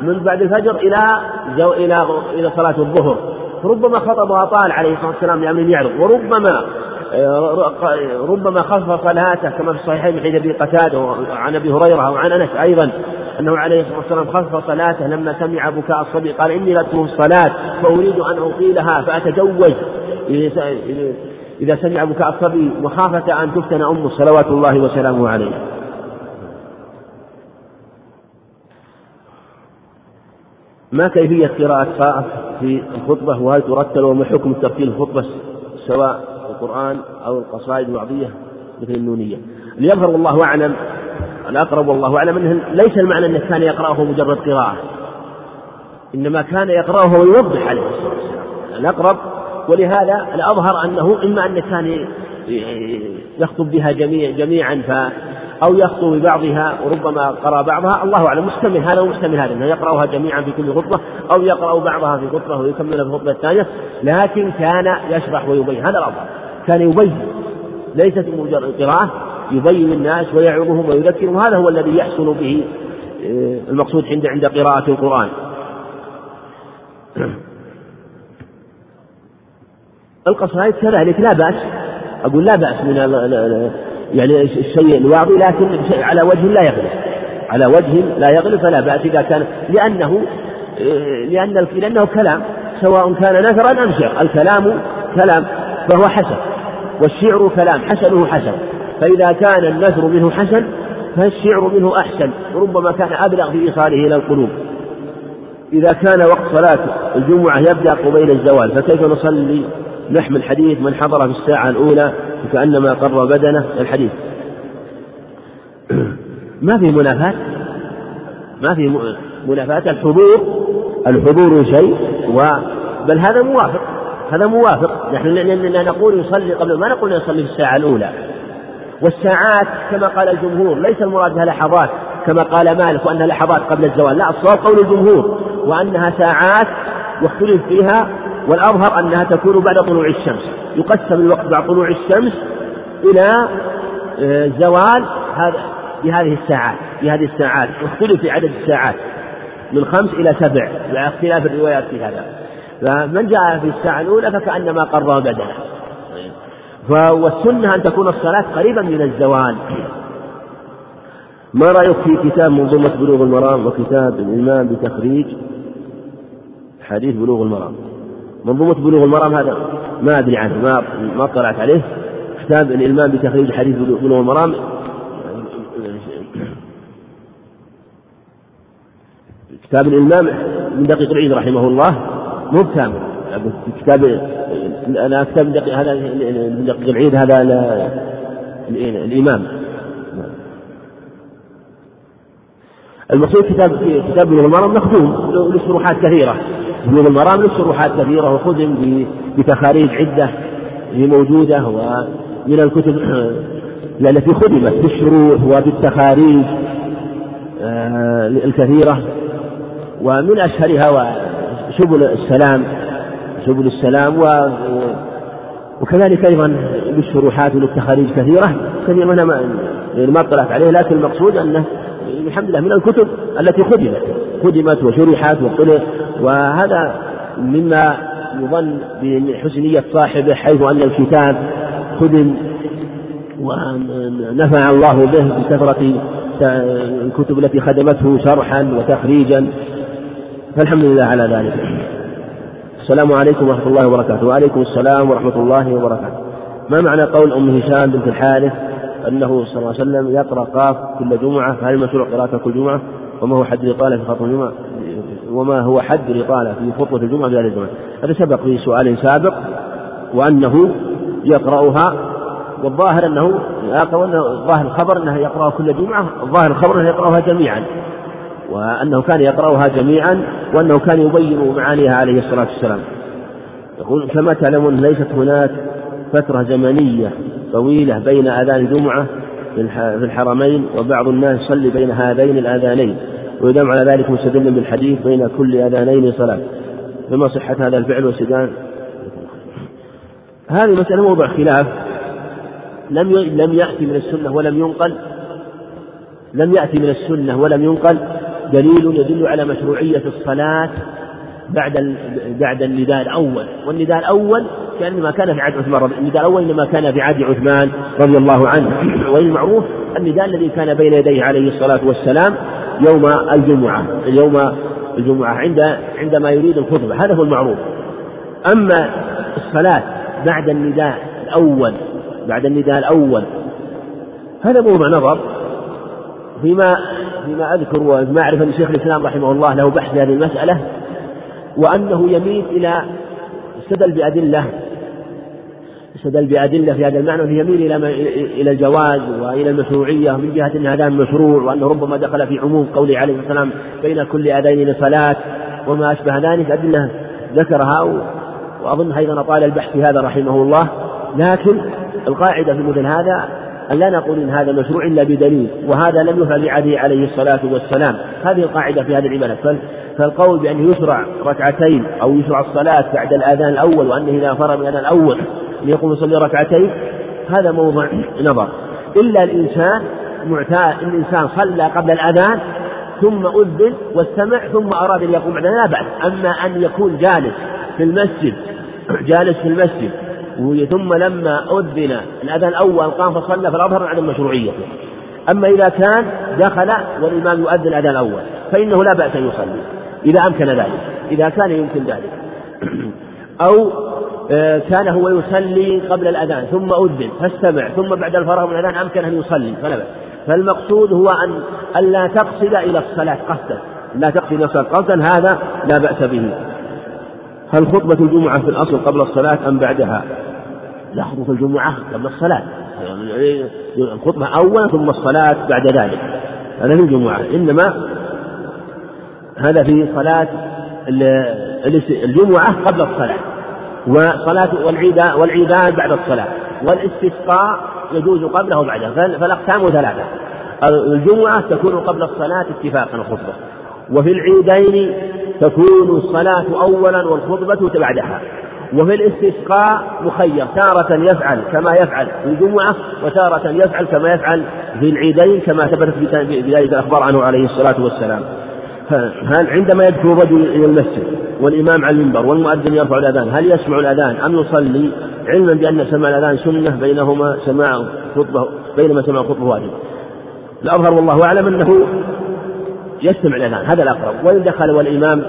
من بعد الفجر إلى إلى إلى صلاة الظهر، ربما خطب وأطال عليه الصلاة والسلام لأمر يعرض، وربما ربما خفف صلاته كما في الصحيحين من حديث أبي قتادة عن أبي هريرة وعن أنس أيضا أنه عليه الصلاة والسلام خفف صلاته لما سمع بكاء الصبي قال إني لاتم الصلاة فأريد أن أطيلها فأتجوز إذا سمع بكاء الصبي مخافة أن تفتن امه صلوات الله وسلامه عليه. ما كيفية قراءة في الخطبة؟ وهل ترتل وما حكم ترتيل الخطبة سواء القرآن أو القصائد الوعظية مثل النونية؟ ليظهر والله أعلم الأقرب والله أعلم أنه ليس المعنى أنه كان يقرأه مجرد قراءة إنما كان يقرأه ويوضح عليه الصلاة والسلام. الأقرب ولهذا الأظهر أنه إما أنه كان يخطب بها جميع جميعا أو يخطو ببعضها وربما قرأ بعضها. الله أعلم محتمل هذا ومحتمل هذا أنه يقرأها جميعا في كل خطبة أو يقرأ بعضها في خطبة ويكملها في الخطبة الثانية. لكن كان يشرح ويبين هذا الأفضل. كان يبين ليست مجرد قراءة يبين الناس ويعظهم ويذكرهم. هذا هو الذي يحصل به آه، المقصود عند عند قراءة القرآن. القصائد كذلك لا بأس. أقول لا بأس من يعني الشيء الواضي لكن على وجه لا يغلب. على وجه لا يغلب فلا بأس إذا كان لأنه لأن لأنه كلام سواء كان نثرا أم شعر الكلام كلام فهو حسن والشعر كلام حسنه حسن. فإذا كان النثر منه حسن فالشعر منه أحسن وربما كان أبلغ في إيصاله إلى القلوب. إذا كان وقت صلاة الجمعة يبدأ قبيل الزوال فكيف نصلي؟ نحمل حديث من حضر في الساعة الأولى كأنما قر بدنه الحديث. ما في منافاة؟ ما في منافاة الحضور الحضور شيء و بل هذا موافق هذا موافق. نحن نقول يصلي قبل ما نقول يصلي في الساعة الأولى. والساعات كما قال الجمهور ليس المراد بها لحظات كما قال مالك وأنها لحظات قبل الزوال. لا الصواب قول الجمهور وأنها ساعات واختلف فيها والأظهر أنها تكون بعد طلوع الشمس. يقسم الوقت بعد طلوع الشمس إلى آه، زوال هذا بهذه الساعات. بهذه الساعات. واختلف في عدد الساعات. من خمس إلى سبع. مع اختلاف الروايات في هذا. فمن جاء في الساعة الأولى فكأنما قرر بدنه والسنة أن تكون الصلاة قريبا من الزوال. ما رأيك في كتاب منظومة بلوغ المرام وكتاب الإمام بتخريج؟ حديث بلوغ المرام. منظومة بلوغ المرام هذا ما أدري عنه ما ما اطلعت عليه. كتاب الإلمام بتخريج حديث بلوغ المرام. كتاب الإلمام من دقيق العيد رحمه الله مو كامل كتاب أنا كتاب دقيق هذا من دقيق العيد هذا الإمام. المقصود كتاب كتاب بلوغ المرام مخدوم له شروحات كثيرة. بلوغ المرام له شروحات كثيرة وخدم بتخاريج عدة موجودة ومن الكتب التي خدمت بالشروح وبالتخاريج آه، الكثيرة. ومن أشهرها سبل السلام سبل السلام و وكذلك أيضا بالشروحات وللتخاريج كثيرة كثير منها ما, اطلعت عليه. لكن المقصود أنه الحمد لله من الكتب التي خدمت خدمت وشرحت وهذا مما يظن بحسنية صاحبه حيث أن الكتاب خدم ونفع الله به بكثرة الكتب التي خدمته شرحا وتخريجا. فالحمد لله على ذلك. السلام عليكم ورحمة الله وبركاته. وعليكم السلام ورحمة الله وبركاته. ما معنى قول أم هشام بنت الحارث؟ أنه صلى الله عليه وسلم يقرأ قاف كل جمعة فهل مشروع قراءة كل جمعة؟ وما هو حد الإطالة في خطبة الجمعة؟ وما هو حد الإطالة في خطبة الجمعة في هذه الجمعة؟ هذا سبق في سؤال سابق وأنه يقرأها والظاهر أنه ظاهر الخبر أنه يقرأها كل جمعة الظاهر الخبر أنه يقرأها جميعا. وأنه كان يقرأها جميعا وأنه كان يبين معانيها عليه الصلاة والسلام. يقول كما تعلمون ليست هناك فترة زمنية طويلة بين أذان الجمعة في الحرمين وبعض الناس يصلي بين هذين الآذانين ويدام على ذلك مستدل بالحديث بين كل أذانين صلاة. فما صحة هذا الفعل واستدان هذه مسألة موضوع خلاف. لم لم يأتي من السنة ولم ينقل. لم يأتي من السنة ولم ينقل. دليل يدل على مشروعية الصلاة بعد بعد النداء الأول. والنداء الأول كأنما كان في عهد عثمان رضي النداء الأول إنما كان في عهد عثمان رضي الله عنه. والمعروف النداء الذي كان بين يديه عليه الصلاة والسلام يوم الجمعة يوم الجمعة عند عندما يريد الخطبة. هذا هو المعروف. أما الصلاة بعد النداء الأول بعد النداء الأول هذا موضوع نظر فيما فيما أذكر وما أعرف أن شيخ الإسلام رحمه الله له بحث في هذه المسألة. وأنه يميل إلى استدل بأدلة استدل بأدلة في هذا المعنى يميل إلى إلى الجواز وإلى المشروعية من جهة أن هذا مشروع وأنه ربما دخل في عموم قوله عليه الصلاة والسلام بين كل أذين صلاة وما أشبه ذلك أدلة ذكرها وأظن أيضا طال البحث في هذا رحمه الله. لكن القاعدة في مثل هذا أن لا نقول إن هذا مشروع إلا بدليل وهذا لم يفعل لعلي عليه الصلاة والسلام. هذه القاعدة في هذه العبادة. فالقول بأنه يشرع ركعتين أو يشرع الصلاة بعد الآذان الأول وأنه إذا فرغ من الآذان الأول ليقوم يصلي ركعتين هذا موضع نظر. إلا الإنسان معتاد الإنسان صلى قبل الأذان ثم أذن واستمع ثم أراد أن يقوم بعد لا بأس. أما أن يكون جالس في المسجد جالس في المسجد ثم لما أذن الأذان الأول قام فصلى فالأظهر عدم مشروعيته أما إذا كان دخل والإمام يؤذن الأذان الأول فإنه لا بأس أن يصلي إذا أمكن ذلك. إذا كان يمكن ذلك. أو آه، كان هو يصلي قبل الأذان ثم أذن فاستمع ثم بعد الفراغ من الأذان أمكن أن يصلي فلا بأس. فالمقصود هو أن ألا تقصد إلى الصلاة قصدا. لا تقصد إلى الصلاة قصدا هذا لا بأس به. هل خطبة الجمعة في الأصل قبل الصلاة أم بعدها؟ لا خطبة الجمعة قبل الصلاة. الخطبة أولا ثم الصلاة بعد ذلك. هذا في الجمعة. إنما هذا في صلاة الجمعة قبل الصلاة. وصلاة والعيدان والعيدان بعد الصلاة. والاستسقاء يجوز قبله وبعده. فالأقسام ثلاثة. الجمعة تكون قبل الصلاة اتفاقا الخطبة. وفي العيدين تكون الصلاة أولا والخطبة بعدها. وفي الاستسقاء مخير تارة يفعل كما يفعل في الجمعة وتارة يفعل كما يفعل في العيدين كما ثبتت بذلك الأخبار عنه عليه الصلاة والسلام. هل عندما يدخل الرجل إلى المسجد والإمام على المنبر والمؤذن يرفع الأذان هل يسمع الأذان أم يصلي؟ علما بأن سماع الأذان سنة بينهما سماع خطبة بينما سماع خطبة واجب. الأظهر والله أعلم أنه يستمع الأذان هذا الأقرب. وإن دخل والإمام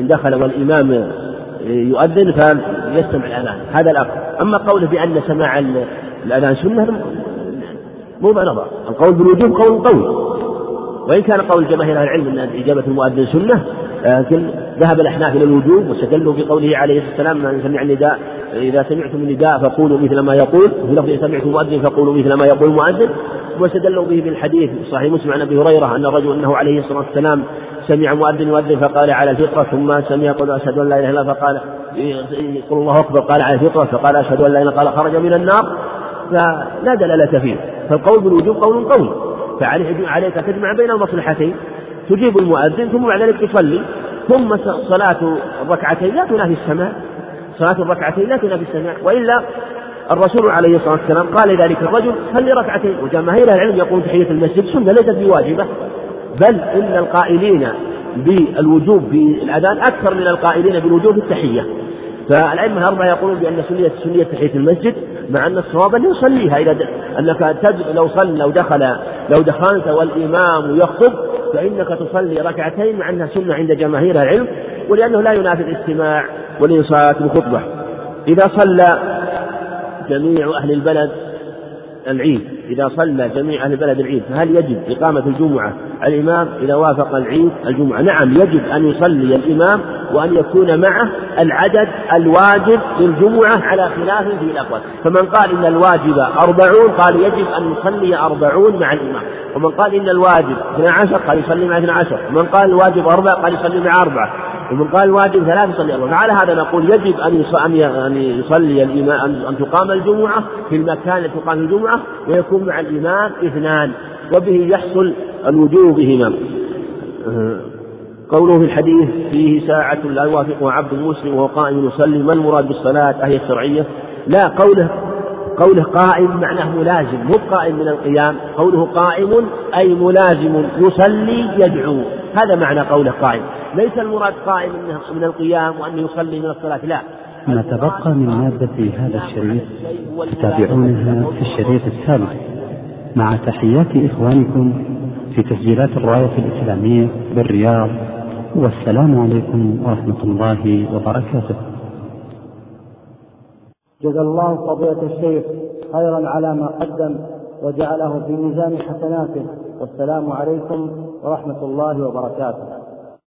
إن دخل والإمام يؤذن فيستمع الأذان هذا الأقرب أما قوله بأن سماع الأذان سنة موضع نظر القول بالوجوب قول قوي. وإن كان قول جماهير أهل العلم أن إجابة المؤذن سنة لكن ذهب الأحناف إلى الوجوب واستدلوا بقوله عليه الصلاة والسلام من سمع النداء إذا سمعتم النداء فقولوا مثل ما يقول في لفظ سمعتم مؤذن فقولوا مثل ما يقول المؤذن واستدلوا به بالحديث صحيح مسلم عن أبي هريرة أن الرجل أنه عليه الصلاة والسلام سمع مؤذن يؤذن فقال على الفطرة ثم سمع يقول أشهد أن لا إله إلا الله فقال يقول الله أكبر قال على الفطرة فقال أشهد أن لا إله إلا قال خرج من النار. فلا دلالة فيه. فالقول بالوجوب قول فعليك تجمع بين المصلحتين. تجيب المؤذن ثم بعد ذلك تصلي ثم صلاة الركعتين لا تنافي السماع. صلاة الركعتين لا تنافي السماع. وإلا الرسول عليه الصلاة والسلام قال لذلك الرجل صلي ركعتين. وجماهير العلم يقول تحية المسجد سنة ليست بواجبة. بل إن القائلين بالوجوب في الأذان أكثر من القائلين بالوجوب التحية. فالأئمة الأربعة يقولون بأن سنية سنية تحية المسجد مع أن الصواب أن يصليها. إذا أنك لو صلى لو دخل لو دخلت والإمام يخطب فإنك تصلي ركعتين مع أنها سنة عند جماهير العلم ولأنه لا ينافي الاستماع والإنصات بالخطبة إذا صلى جميع أهل البلد العيد إذا صلى جميع أهل البلد العيد فهل يجب إقامة الجمعة؟ الإمام إذا وافق العيد الجمعة. نعم يجب أن يصلي الإمام وأن يكون معه العدد الواجب للجمعة على خلاف في الأقوال. فمن قال إن الواجب أربعون قال يجب أن يصلي أربعون مع الإمام. ومن قال إن الواجب 12 قال يصلي مع 12 ومن قال الواجب أربع قال يصلي مع أربعة. ومن قال الواجب ثلاث يصلي أربعة فعلى هذا نقول يجب أن أن يصلي الإمام أن تقام الجمعة في المكان الذي تقام الجمعة ويكون مع الإمام اثنان وبه يحصل الوجوب بهما. قوله في الحديث فيه ساعة لا يوافقها عبد مسلم وهو قائم يصلي ما المراد بالصلاة؟ أهي الشرعية؟ لا قوله قوله قائم معناه ملازم مو قائم من القيام. قوله قائم أي ملازم يصلي يدعو. هذا معنى قوله قائم. ليس المراد قائم من القيام وأن يصلي من الصلاة لا. ما تبقى من مادة هذا الشريط تتابعونها في الشريط السابق. مع تحيات إخوانكم في تسجيلات الراية الإسلامية بالرياض والسلام عليكم ورحمة الله وبركاته. جزا الله فضيلة الشيخ خيرا على ما قدم وجعله في ميزان حسناته. والسلام عليكم ورحمة الله وبركاته.